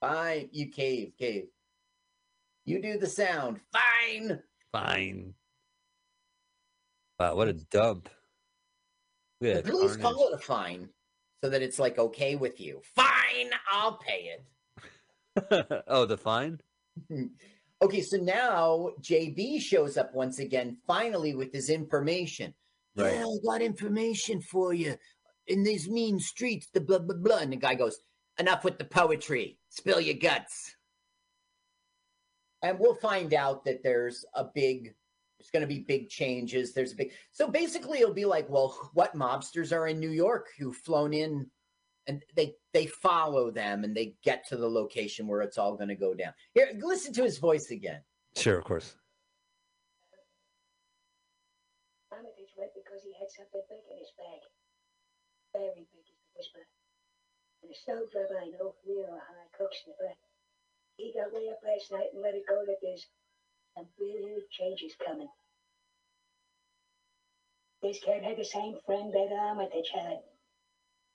Fine. You cave, cave. You do the sound. Fine. Fine. Wow, what a dump. The at police carnage. call it a fine so that it's like okay with you. Fine, I'll pay it. oh, the fine? Mm-hmm. Okay, so now JB shows up once again, finally with his information. Right. Yeah, I got information for you in these mean streets, the blah blah blah. And the guy goes, Enough with the poetry. Spill your guts. And we'll find out that there's a big there's going to be big changes. There's a big so basically it'll be like, well, what mobsters are in New York who've flown in and they they follow them and they get to the location where it's all going to go down. Here, listen to his voice again. Sure, of course. Armitage went because he had something big in his bag. Very big is the whisper. And a stove rub I know, real high cook snipper. He got way up last night and let it go that there's some big changes coming. This kid had the same friend that um, Armitage had.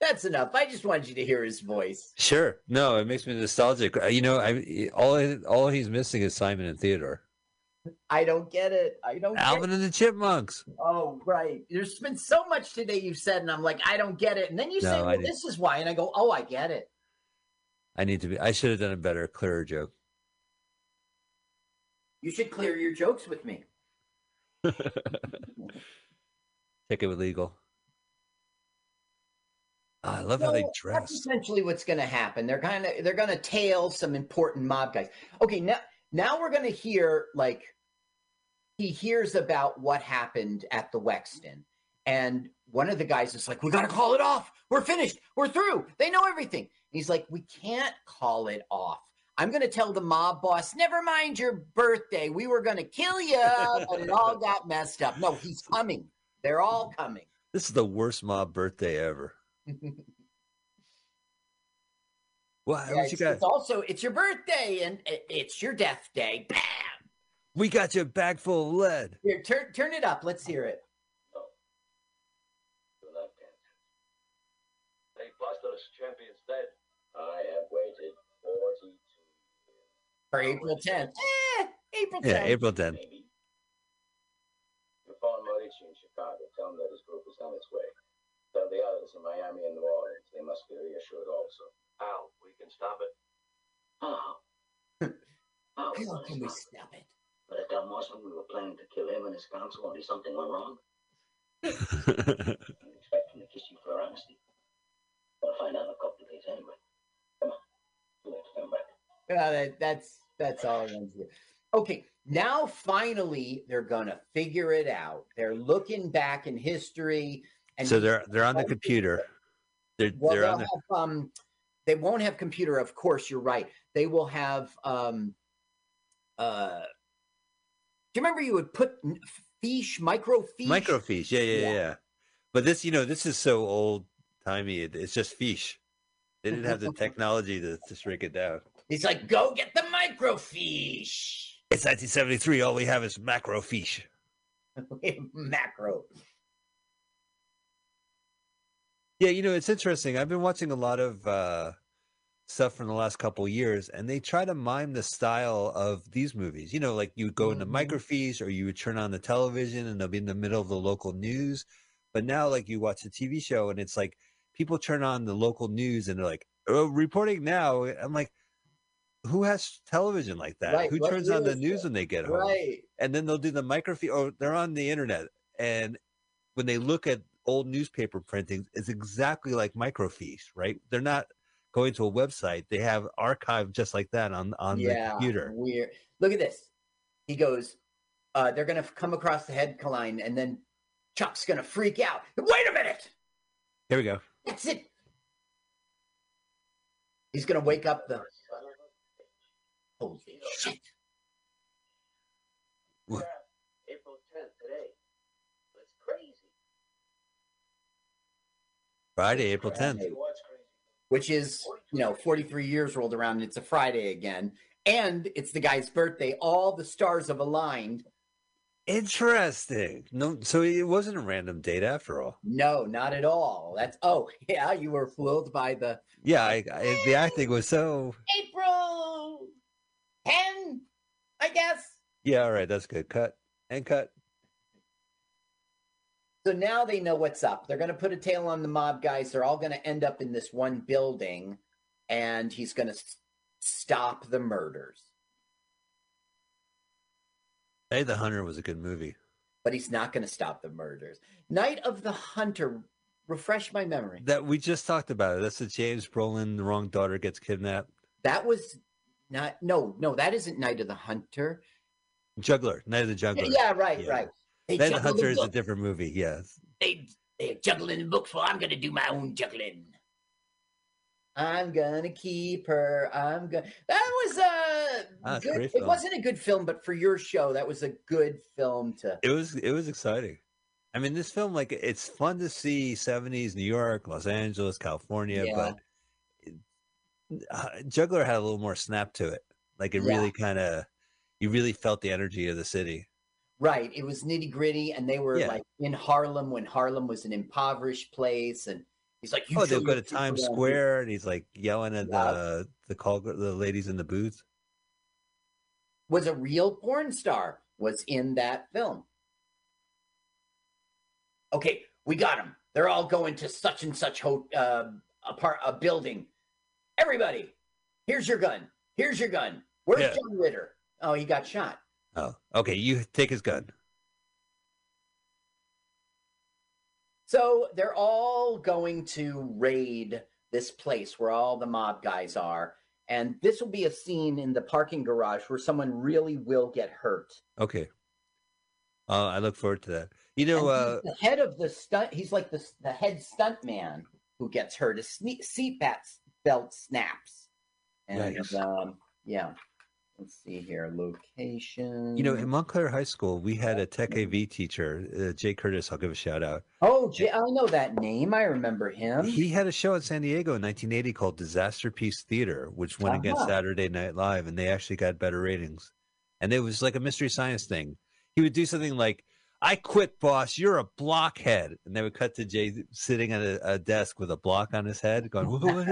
That's enough. I just wanted you to hear his voice. Sure. No, it makes me nostalgic. Uh, You know, I all all he's missing is Simon and Theodore. I don't get it. I don't get Alvin and the Chipmunks. Oh, right. There's been so much today you've said, and I'm like, I don't get it. And then you No, say, well, this is why. And I go, oh, I get it. I need to be. I should have done a better, clearer joke. You should clear your jokes with me. Take it with legal. I love how they So That's essentially what's going to happen. They're kind of they're going to tail some important mob guys. Okay, now now we're going to hear like he hears about what happened at the Wexton, and one of the guys is like, "We got to call it off. We're finished. We're through. They know everything." He's like, "We can't call it off." I'm going to tell the mob boss, never mind your birthday. We were going to kill you, but it all got messed up. No, he's coming. They're all coming. This is the worst mob birthday ever. What, Yeah, what it's, you got? it's also it's your birthday and it's your death day. Bam! We got you a bag full of lead. Here, turn turn it up. Let's hear it. They busted us champions dead. I have waited 42 For April 10th. Eh, April 10th. Yeah, April 10th. maybe. You phone Mauricio in Chicago. Tell him that his group is on its way. Tell the others in Miami and New Orleans they must be reassured also. How? We can stop it. How? How? How can we stop it? But I tell Mossman we were planning to kill him and his council only something went wrong. yeah, You expect him to kiss you for honesty. Gonna find out in a couple of days anyway. Come on. Too late to come back. Uh, that, that's that's all I wanted to do. Okay, now finally they're gonna figure it out. They're looking back in history, and so they're they're on the computer. They're well, they're on the have, um, they won't have computer. Of course, you're right. They will have. Um, uh, do you remember you would put fiche, microfiche? microfiche. Yeah, yeah, Yeah. yeah, But this, you know, this is so old timey. It's just fiche. They didn't have the technology to, to shrink it down. He's like, go get the microfiche. It's 1973. All we have is macrofiche. Macro. Yeah, you know, it's interesting. I've been watching a lot of uh, stuff from the last couple years, and they try to mime the style of these movies. You know, like you would go into Mhm. microfiche or you would turn on the television and they'll be in the middle of the local news. But now, like you watch a TV show and it's like people turn on the local news and they're like, oh, reporting now. I'm like, who has television like that? Right, Who what turns on the news it? when they get home? Right. and then they'll do the microfiche or they're on the internet and when they look at old newspaper printings is exactly like microfiche right they're not going to a website they have archived just like that on on the computer Weird. Look at this. He goes, uh, they're going to come across the headline, and then Chuck's going to freak out. Wait a minute. here we go That's it. He's going to wake up the. Holy shit. April 10th today. That's crazy. Friday april 10th Which is, you know, 43 years rolled around, and it's a Friday again. And it's the guy's birthday. All the stars have aligned. interesting no so it wasn't a random date after all No, not at all. That's, oh, yeah, you were fooled by the yeah I, I the acting was so April 10, I guess. yeah all right that's good cut and cut So now they know what's up. They're going to put a tail on the mob guys. They're all going to end up in this one building, and he's going to s- stop the murders. hey the hunter was a good movie But he's not going to stop the murders. Night of the Hunter. Refresh my memory. that we just talked about it that's the james brolin the wrong daughter gets kidnapped That was not. No, no, that isn't Night of the Hunter. juggler night of the juggler Yeah, right, Yeah. right. They Night the Hunter the is a different movie. Yes. They they're juggling in the books. Well, I'm going to do my own juggling. I'm gonna keep her. I'm gonna. That was a Ah, it's a good. It film. wasn't a good film, but for your show, that was a good film to. It was it was exciting. I mean, this film like it's fun to see '70s New York, Los Angeles, California, Yeah. but uh, Juggler had a little more snap to it. Like it Yeah. really kind of, you really felt the energy of the city. Right. It was nitty gritty, and they were Yeah. like in Harlem when Harlem was an impoverished place, and he's like, you oh, they'll go to Times Square, and he's like yelling at the the call the ladies in the booth. Was a real porn star was in that film. Okay, we got them. They're all going to such and such ho- uh, a part a building. Everybody, here's your gun. Here's your gun. Where's Yeah. John Ritter? Oh, he got shot. Oh, okay. You take his gun. So they're all going to raid this place where all the mob guys are. And this will be a scene in the parking garage where someone really will get hurt. Okay. Uh, I look forward to that. You know, uh, the head of the stunt, he's like the, the head stunt man who gets hurt. His seat belt snaps. And Nice. um, yeah, let's see here. Location. you know, in Montclair High School, we had a Tech AV teacher, uh, Jay Curtis. I'll give a shout out. oh, Jay, I know that name. I remember him. He had a show in San Diego in 1980 called Disaster Piece Theater, which went against Uh-huh. Saturday Night Live, and they actually got better ratings. And it was like a mystery science thing. He would do something like, "I quit, boss. You're a blockhead," and they would cut to Jay sitting at a, a desk with a block on his head, going, "What?"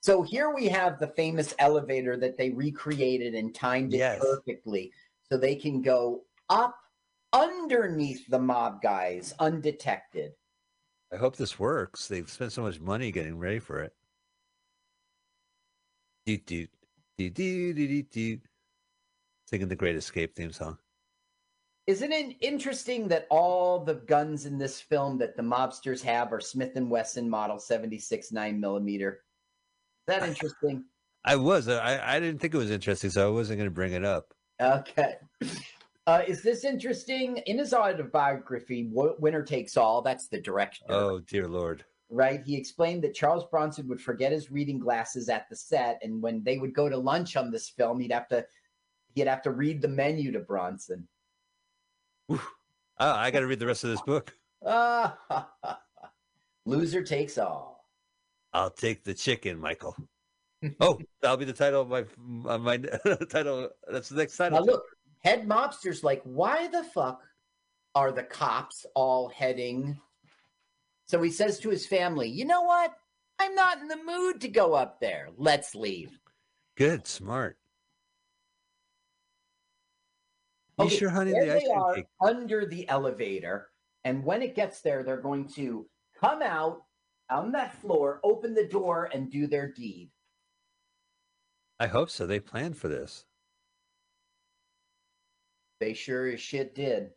So here we have the famous elevator that they recreated and timed it Yes. perfectly so they can go up underneath the mob guys undetected. I hope this works. They've spent so much money getting ready for it. Do do do do do do. Singing the Great Escape theme song. Isn't it interesting that all the guns in this film that the mobsters have are Smith and Wesson model 76 9 millimeter? That interesting? I was. I I didn't think it was interesting, so I wasn't going to bring it up. Okay. Uh, is this interesting? In his autobiography, Winner Takes All, that's the director, Oh dear lord. right? He explained that Charles Bronson would forget his reading glasses at the set, and when they would go to lunch on this film, he'd have to he'd have to read the menu to Bronson. Oh, I got to read the rest of this book. Loser takes all. I'll take the chicken, Michael. Oh, that'll be the title of my of my title. That's the next title. Now look, head mobster's like, why the fuck are the cops all heading? So he says to his family, you know what? I'm not in the mood to go up there. Let's leave. Good, smart. You sure, honey? The ice they are cake. under the elevator, and when it gets there, they're going to come out on that floor, open the door, and do their deed. I hope so. They planned for this. They sure as shit did.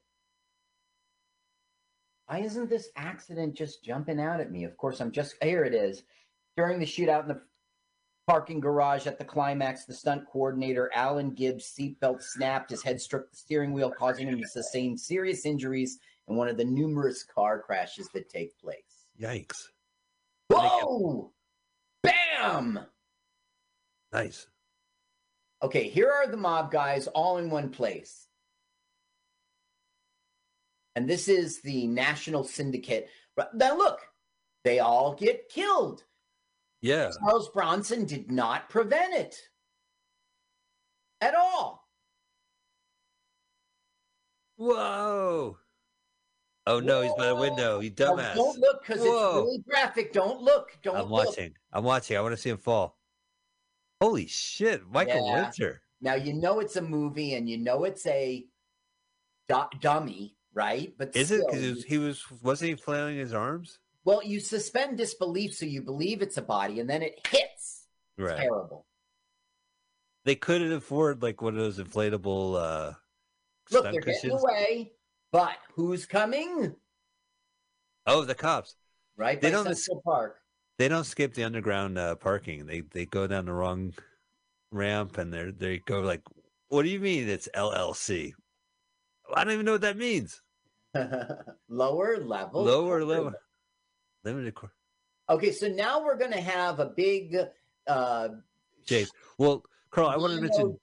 Why isn't this accident just jumping out at me? Of course, I'm just here. It is during the shootout in the parking garage at the climax. The stunt coordinator Alan Gibbs' seatbelt snapped. His head struck the steering wheel, causing him to sustain serious injuries in one of the numerous car crashes that take place. Yikes! Whoa! Bam! Nice. Okay, here are the mob guys all in one place. And this is the National Syndicate. Now, look, they all get killed. Yeah. Charles Bronson did not prevent it at all. Whoa. Oh no, he's by the window. You Now, dumbass. don't look because it's really graphic. Don't look. Don't I'm look. watching. I'm watching. I want to see him fall. Holy shit, Michael Yeah. Winner. Now you know it's a movie and you know it's a du- dummy, right? But Is it because he was, he was wasn't he flailing his arms? Well, you suspend disbelief so you believe it's a body, and then it hits. Right. Terrible. They couldn't afford like one of those inflatable uh Look, they're getting cushions. away, but who's coming? Oh, the cops. Right They don't Central Park. They don't skip the underground uh, parking. They they go down the wrong ramp and they they go like, "What do you mean it's LLC?" I don't even know what that means. Lower level. Lower level. Limited cor- Okay, so now we're going to have a big. uh Jave. Well, Carl, I want to mention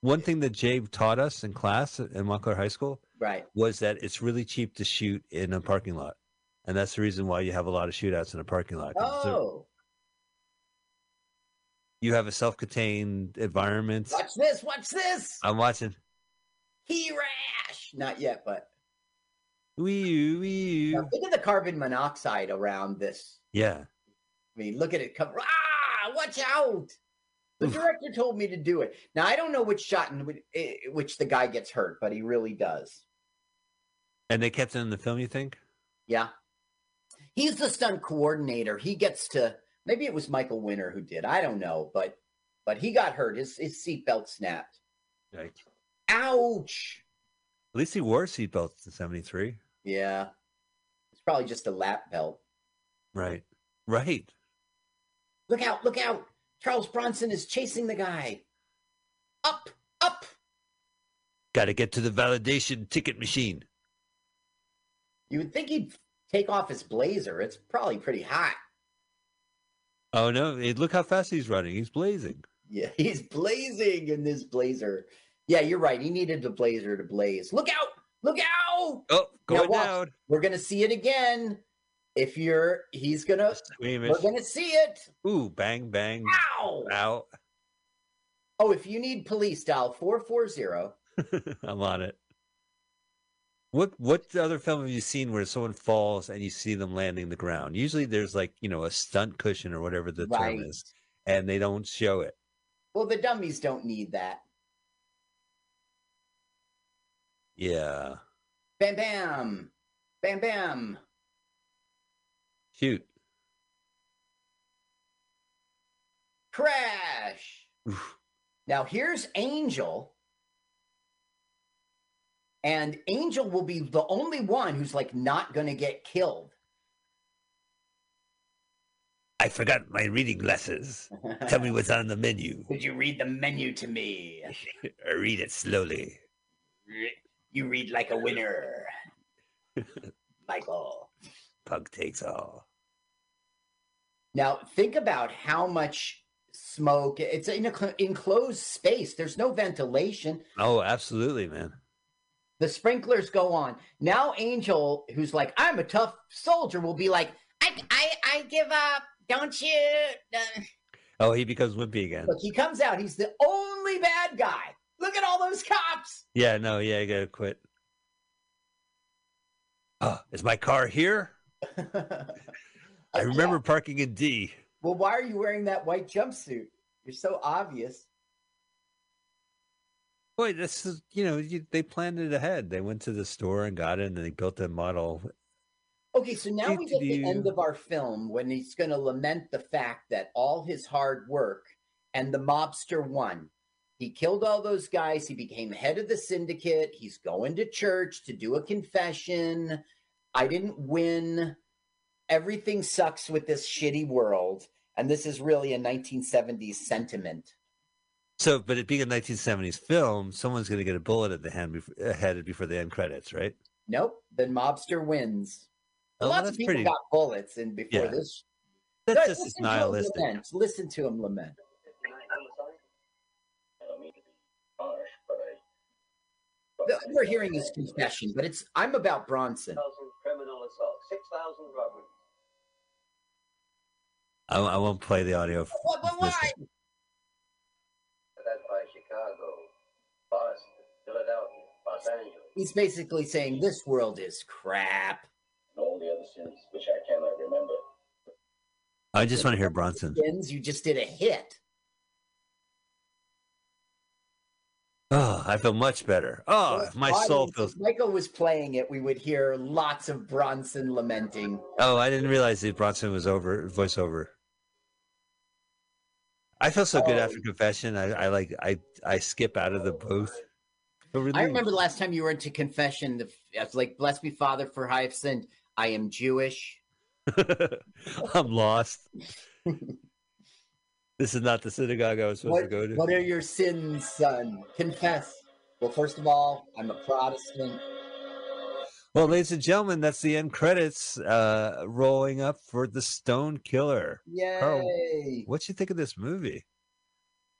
one thing that Jave taught us in class at Montclair High School Right. was that it's really cheap to shoot in a parking lot, and that's the reason why you have a lot of shootouts in a parking lot. Oh, You have a self-contained environment. watch this! Watch this! I'm watching. He rash. Not yet, but Wee wee. look at the carbon monoxide around this. Yeah. I mean, look at it come. Ah, watch out! The director told me to do it. Now I don't know which shot in which, eh, which the guy gets hurt, but he really does. And they kept it in the film. You think? Yeah, he's the stunt coordinator. He gets to. Maybe it was Michael Winner who did. I don't know, but but he got hurt. His his seatbelt snapped. Like, Ouch! at least he wore seatbelts in '73. Yeah, it's probably just a lap belt. Right. Right. Look out! Look out! Charles Bronson is chasing the guy. Up! Up! Got to get to the validation ticket machine. You would think he'd take off his blazer. It's probably pretty hot. Oh no! Look how fast he's running. He's blazing. Yeah, he's blazing in this blazer. Yeah, you're right. He needed the blazer to blaze. Look out! Look out! Oh, going watch. down. We're gonna see it again. If you're, he's gonna. Squeamish. We're gonna see it. Ooh, bang, bang. Ow! Out. Oh, if you need police, dial four four zero. I'm on it. What what other film have you seen where someone falls and you see them landing the ground? Usually there's like, you know, a stunt cushion or whatever the Right. term is, and they don't show it. Well, the dummies don't need that. Yeah. Bam, bam, bam, bam. Shoot. Crash. Oof. Now here's Angel. And Angel will be the only one who's like not going to get killed. I forgot my reading glasses. Tell me what's on the menu. Would you read the menu to me? Read it slowly. You read like a winner. Michael. Pug takes all. Now, think about how much smoke. It's in a cl- enclosed space. There's no ventilation. Oh, absolutely, man. The sprinklers go on. Now, Angel, who's like, I'm a tough soldier, will be like, I, I, I give up. Don't you? Uh, Oh, he becomes wimpy again. Look, he comes out. He's the only bad guy. Look at all those cops. Yeah, no, yeah, I gotta quit. Oh, is my car here? I remember parking in D. Well, why are you wearing that white jumpsuit? You're so obvious. Boy, this is you know you, they planned it ahead. They went to the store and got it, and they built a model. Okay, so now we get the end of our film when he's going to lament the fact that all his hard work and the mobster won. He killed all those guys. He became head of the syndicate. He's going to church to do a confession. I didn't win. Everything sucks with this shitty world. And this is really a 1970s sentiment. So, but it being a 1970s film, someone's going to get a bullet at the hand before, head before the end credits, right? Nope, the mobster wins. Oh, Lots that's of people pretty. got bullets in before Yeah. this. That's just as listen to him nihilistic. lament. Listen to him lament. I don't mean to be harsh, but I. The- We're hearing his confession, but it's I'm about Bronson. Criminal assaults, six thousand robberies. I, I won't play the audio. f- But, but this- why? That by Chicago, Boston, Philadelphia, Los Angeles, He's basically saying this world is crap. and all the other cities which I cannot remember. I just want to hear Bronson. Skins, you just did a hit. Oh, I feel much better. Oh, my Why soul was- feels. if Michael was playing it, we would hear lots of Bronson lamenting. Oh, I didn't realize that Bronson was over voiceover. I feel so good Oh. after confession. I, I like I I skip out of the booth. Feel I remember the last time you were into confession. The, I was like, "Bless me, Father, for I have sinned. I am Jewish." I'm lost. this is not the synagogue I was supposed What, to go to. what are your sins, son? Confess. Well, first of all, I'm a Protestant. Well, ladies and gentlemen, that's the end credits uh, rolling up for the Stone Killer. Yay! What you think of this movie?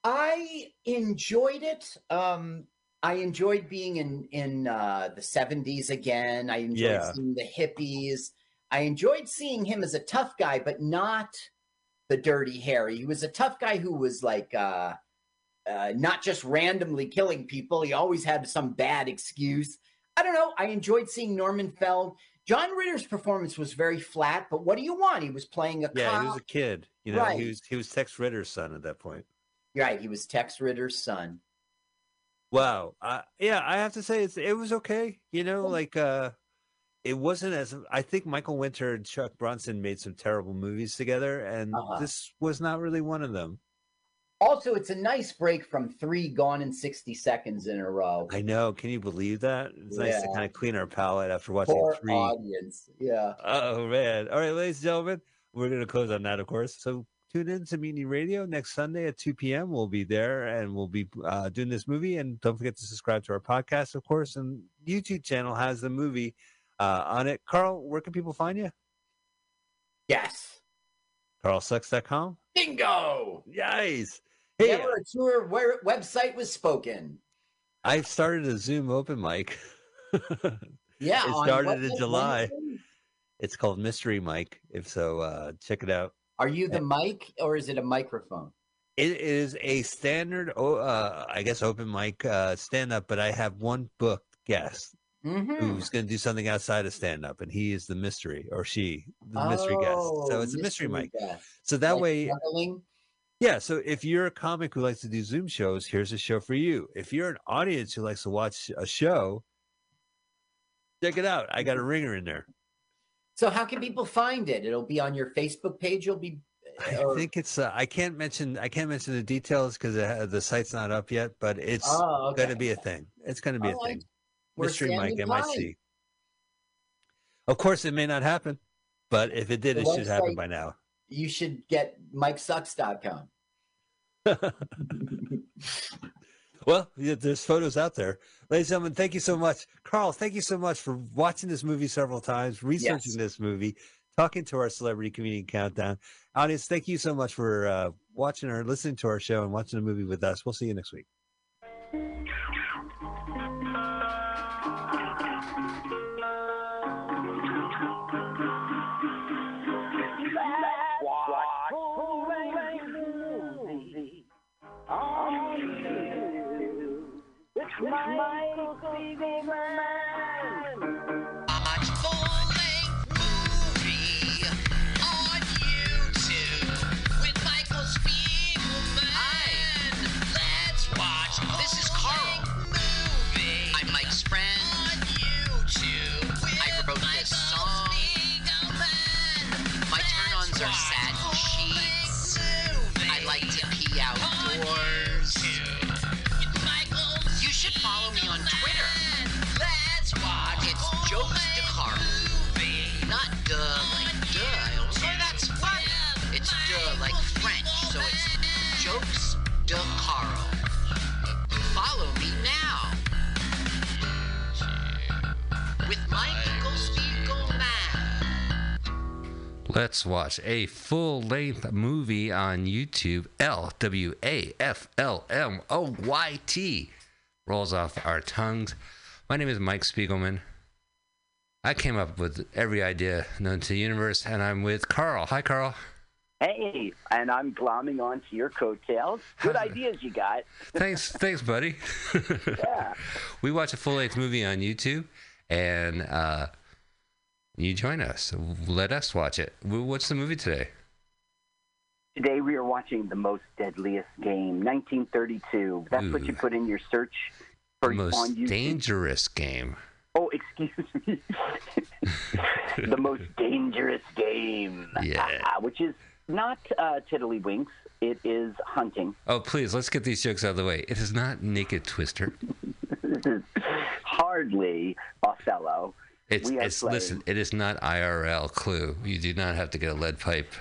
I enjoyed it. Um, I enjoyed being in in uh, the seventies again. I enjoyed Yeah. seeing the hippies. I enjoyed seeing him as a tough guy, but not the dirty Harry. He was a tough guy who was like uh, uh, not just randomly killing people. He always had some bad excuse. I don't know. I enjoyed seeing Norman Fell. John Ritter's performance was very flat, but what do you want? He was playing a Yeah, cop. he was a kid. You know, Right. he was he was Tex Ritter's son at that point. right. He was Tex Ritter's son. Wow. Uh, yeah, I have to say it's it was okay. You know, like uh it wasn't as I think Michael Winner and Chuck Bronson made some terrible movies together, and Uh-huh. this was not really one of them. Also, it's a nice break from three gone in 60 seconds in a row. I know. Can you believe that? It's nice to kind of clean our palate after watching Poor three. audience. Yeah. Oh man! All right, ladies and gentlemen, we're going to close on that, of course. So tune in to Mutiny Radio next Sunday at two p.m. We'll be there, and we'll be uh, doing this movie. And don't forget to subscribe to our podcast, of course. And YouTube channel has the movie uh, on it. Carl, where can people find you? Yes. CarlSucks.com. Bingo. Nice. Hey, Never a website was spoken. I started a Zoom open mic. Yeah. It started in July. when- it's called Mystery Mike. If so, uh, check it out. Are you the mic or is it a microphone? It is a standard, oh, uh, I guess, open mic uh, stand up, but I have one booked guest Mm-hmm. who's going to do something outside of stand up, and he is the mystery, or she, the mystery guest. So Oh, it's a mystery mic. guest. So that Like way, smuggling? Yeah. So if you're a comic who likes to do Zoom shows, here's a show for you. If you're an audience who likes to watch a show, check it out. I got a ringer in there. So how can people find it? It'll be on your Facebook page. You'll be. I think it's. Uh, I can't mention. I can't mention the details because the site's not up yet. But it's Oh, okay. going to be a thing. It's going to be a All right. thing. We're Mystery Mike. MIC. Of course, it may not happen, but if it did, The it should happen by now. You should get MikeSucks.com. Well, yeah, there's photos out there. Ladies and gentlemen, thank you so much. Carl, thank you so much for watching this movie several times, researching Yes. this movie, talking to our celebrity comedian countdown. Audience, thank you so much for uh, watching or listening to our show and watching the movie with us. We'll see you next week. Watch Let's watch a full length movie on YouTube. L W A F L M O Y T rolls off our tongues. My name is Mike Spiegelman. I came up with every idea known to the universe, and I'm with Carl. Hi, Carl. Hey, and I'm glomming onto your coattails. Good ideas you got. Thanks, thanks, buddy. Yeah. we watch a full length movie on YouTube, and uh, you join us. Let us watch it. Wh- What's the movie today? Today we are watching The Most Deadliest Game, 1932. That's what you put in your search for The most dangerous game. Oh, excuse me. the Most Dangerous Game. Yeah. Which is not uh, Tiddlywinks. It is hunting. Oh, please, let's get these jokes out of the way. It is not Naked Twister. Hardly Othello. It's, it's listen. It is not IRL Clue. You do not have to get a lead pipe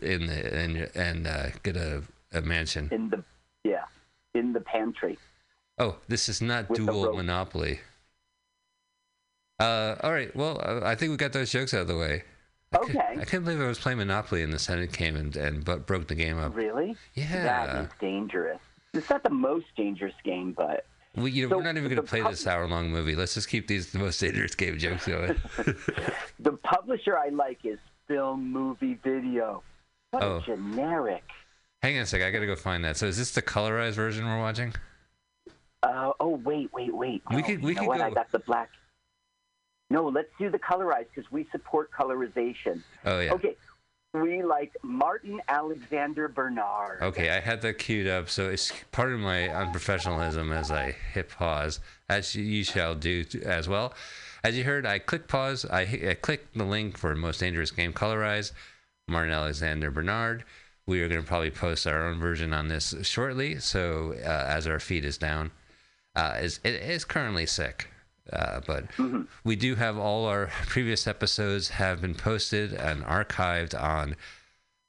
in the and and uh, get a, a mansion. In the yeah, in the pantry. Oh, this is not dual. Monopoly. Uh, all right. Well, uh, I think we got those jokes out of the way. I Okay. I can't believe I was playing Monopoly and the Senate came and and bu- broke the game up. Really? Yeah. That is dangerous. It's not the most dangerous game, but We, you know, So we're not even going to play pub- this hour-long movie. Let's just keep these the most dangerous game jokes going. the publisher I like is Film Movie Video. What Oh. a generic. Hang on a sec. I got to go find that. So, is this the colorized version we're watching? Uh, oh, wait, wait, wait. We No, could- we you know could what? I go- got the black. No, let's do the colorized because we support colorization. Oh yeah. Okay. We like Martin Alexander Bernard. Okay, I had that queued up, so it's part of my unprofessionalism as I hit pause, as you shall do as well. As you heard, I click pause. I, I the link for Most Dangerous Game Colorize, Martin Alexander Bernard. We are going to probably post our own version on this shortly. So uh, as our feed is down, uh, is it is currently sick. Uh, but we do have all our previous episodes have been posted and archived on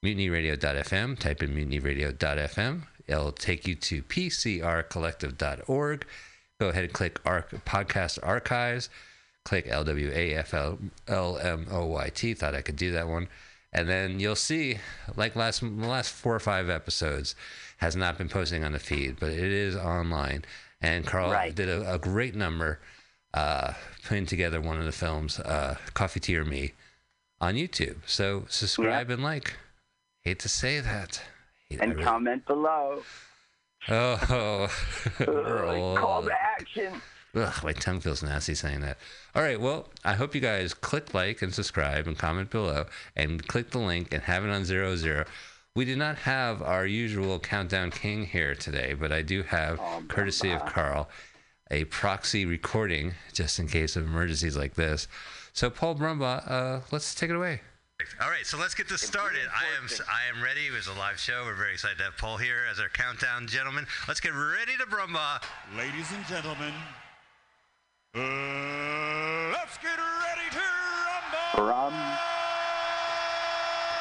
mutinyradio.fm. Type in mutinyradio.fm. It'll take you to pcrcollective.org. Go ahead and click arch- podcast archives. Click LWAFLMOYT. Thought I could do that one. And then you'll see, like last last four or five episodes, has not been posting on the feed, but it is online. And Carl Right. did a, a great number uh, putting together one of the films, uh, Coffee Tea or Me, on YouTube. So subscribe and like. Hate to say that. Hate- And really- comment below. Oh, Uh, call to action. Ugh, my tongue feels nasty saying that. All right, well, I hope you guys click like and subscribe and comment below and click the link and have it on zero zero. We did not have our usual countdown king here today, but I do have, Oh, courtesy of Carl, a proxy recording just in case of emergencies like this. So, Paul Brumba, uh, let's take it away. All right, so let's get this started. I am I am ready. It was a live show. We're very excited to have Paul here as our countdown gentleman. Let's get ready to Brumba. Ladies and gentlemen, uh, let's get ready to rumble. From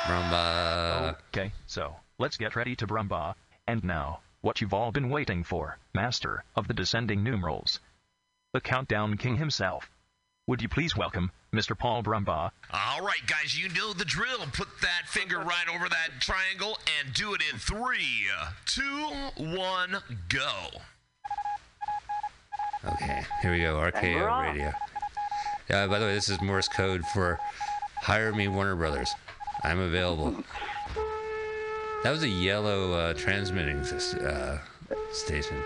Rumba. Okay, so let's get ready to brumba. And now, what you've all been waiting for, master of the descending numerals, the countdown king himself. Would you please welcome Mr. Paul Brumbaugh? All right, guys, you know the drill. Put that finger right over that triangle and do it in three, two, one, go. Okay, here we go. we're RKO. Radio. Yeah, by the way, this is Morse code for Hire Me Warner Brothers. I'm available. That was a yellow uh, transmitting uh, station.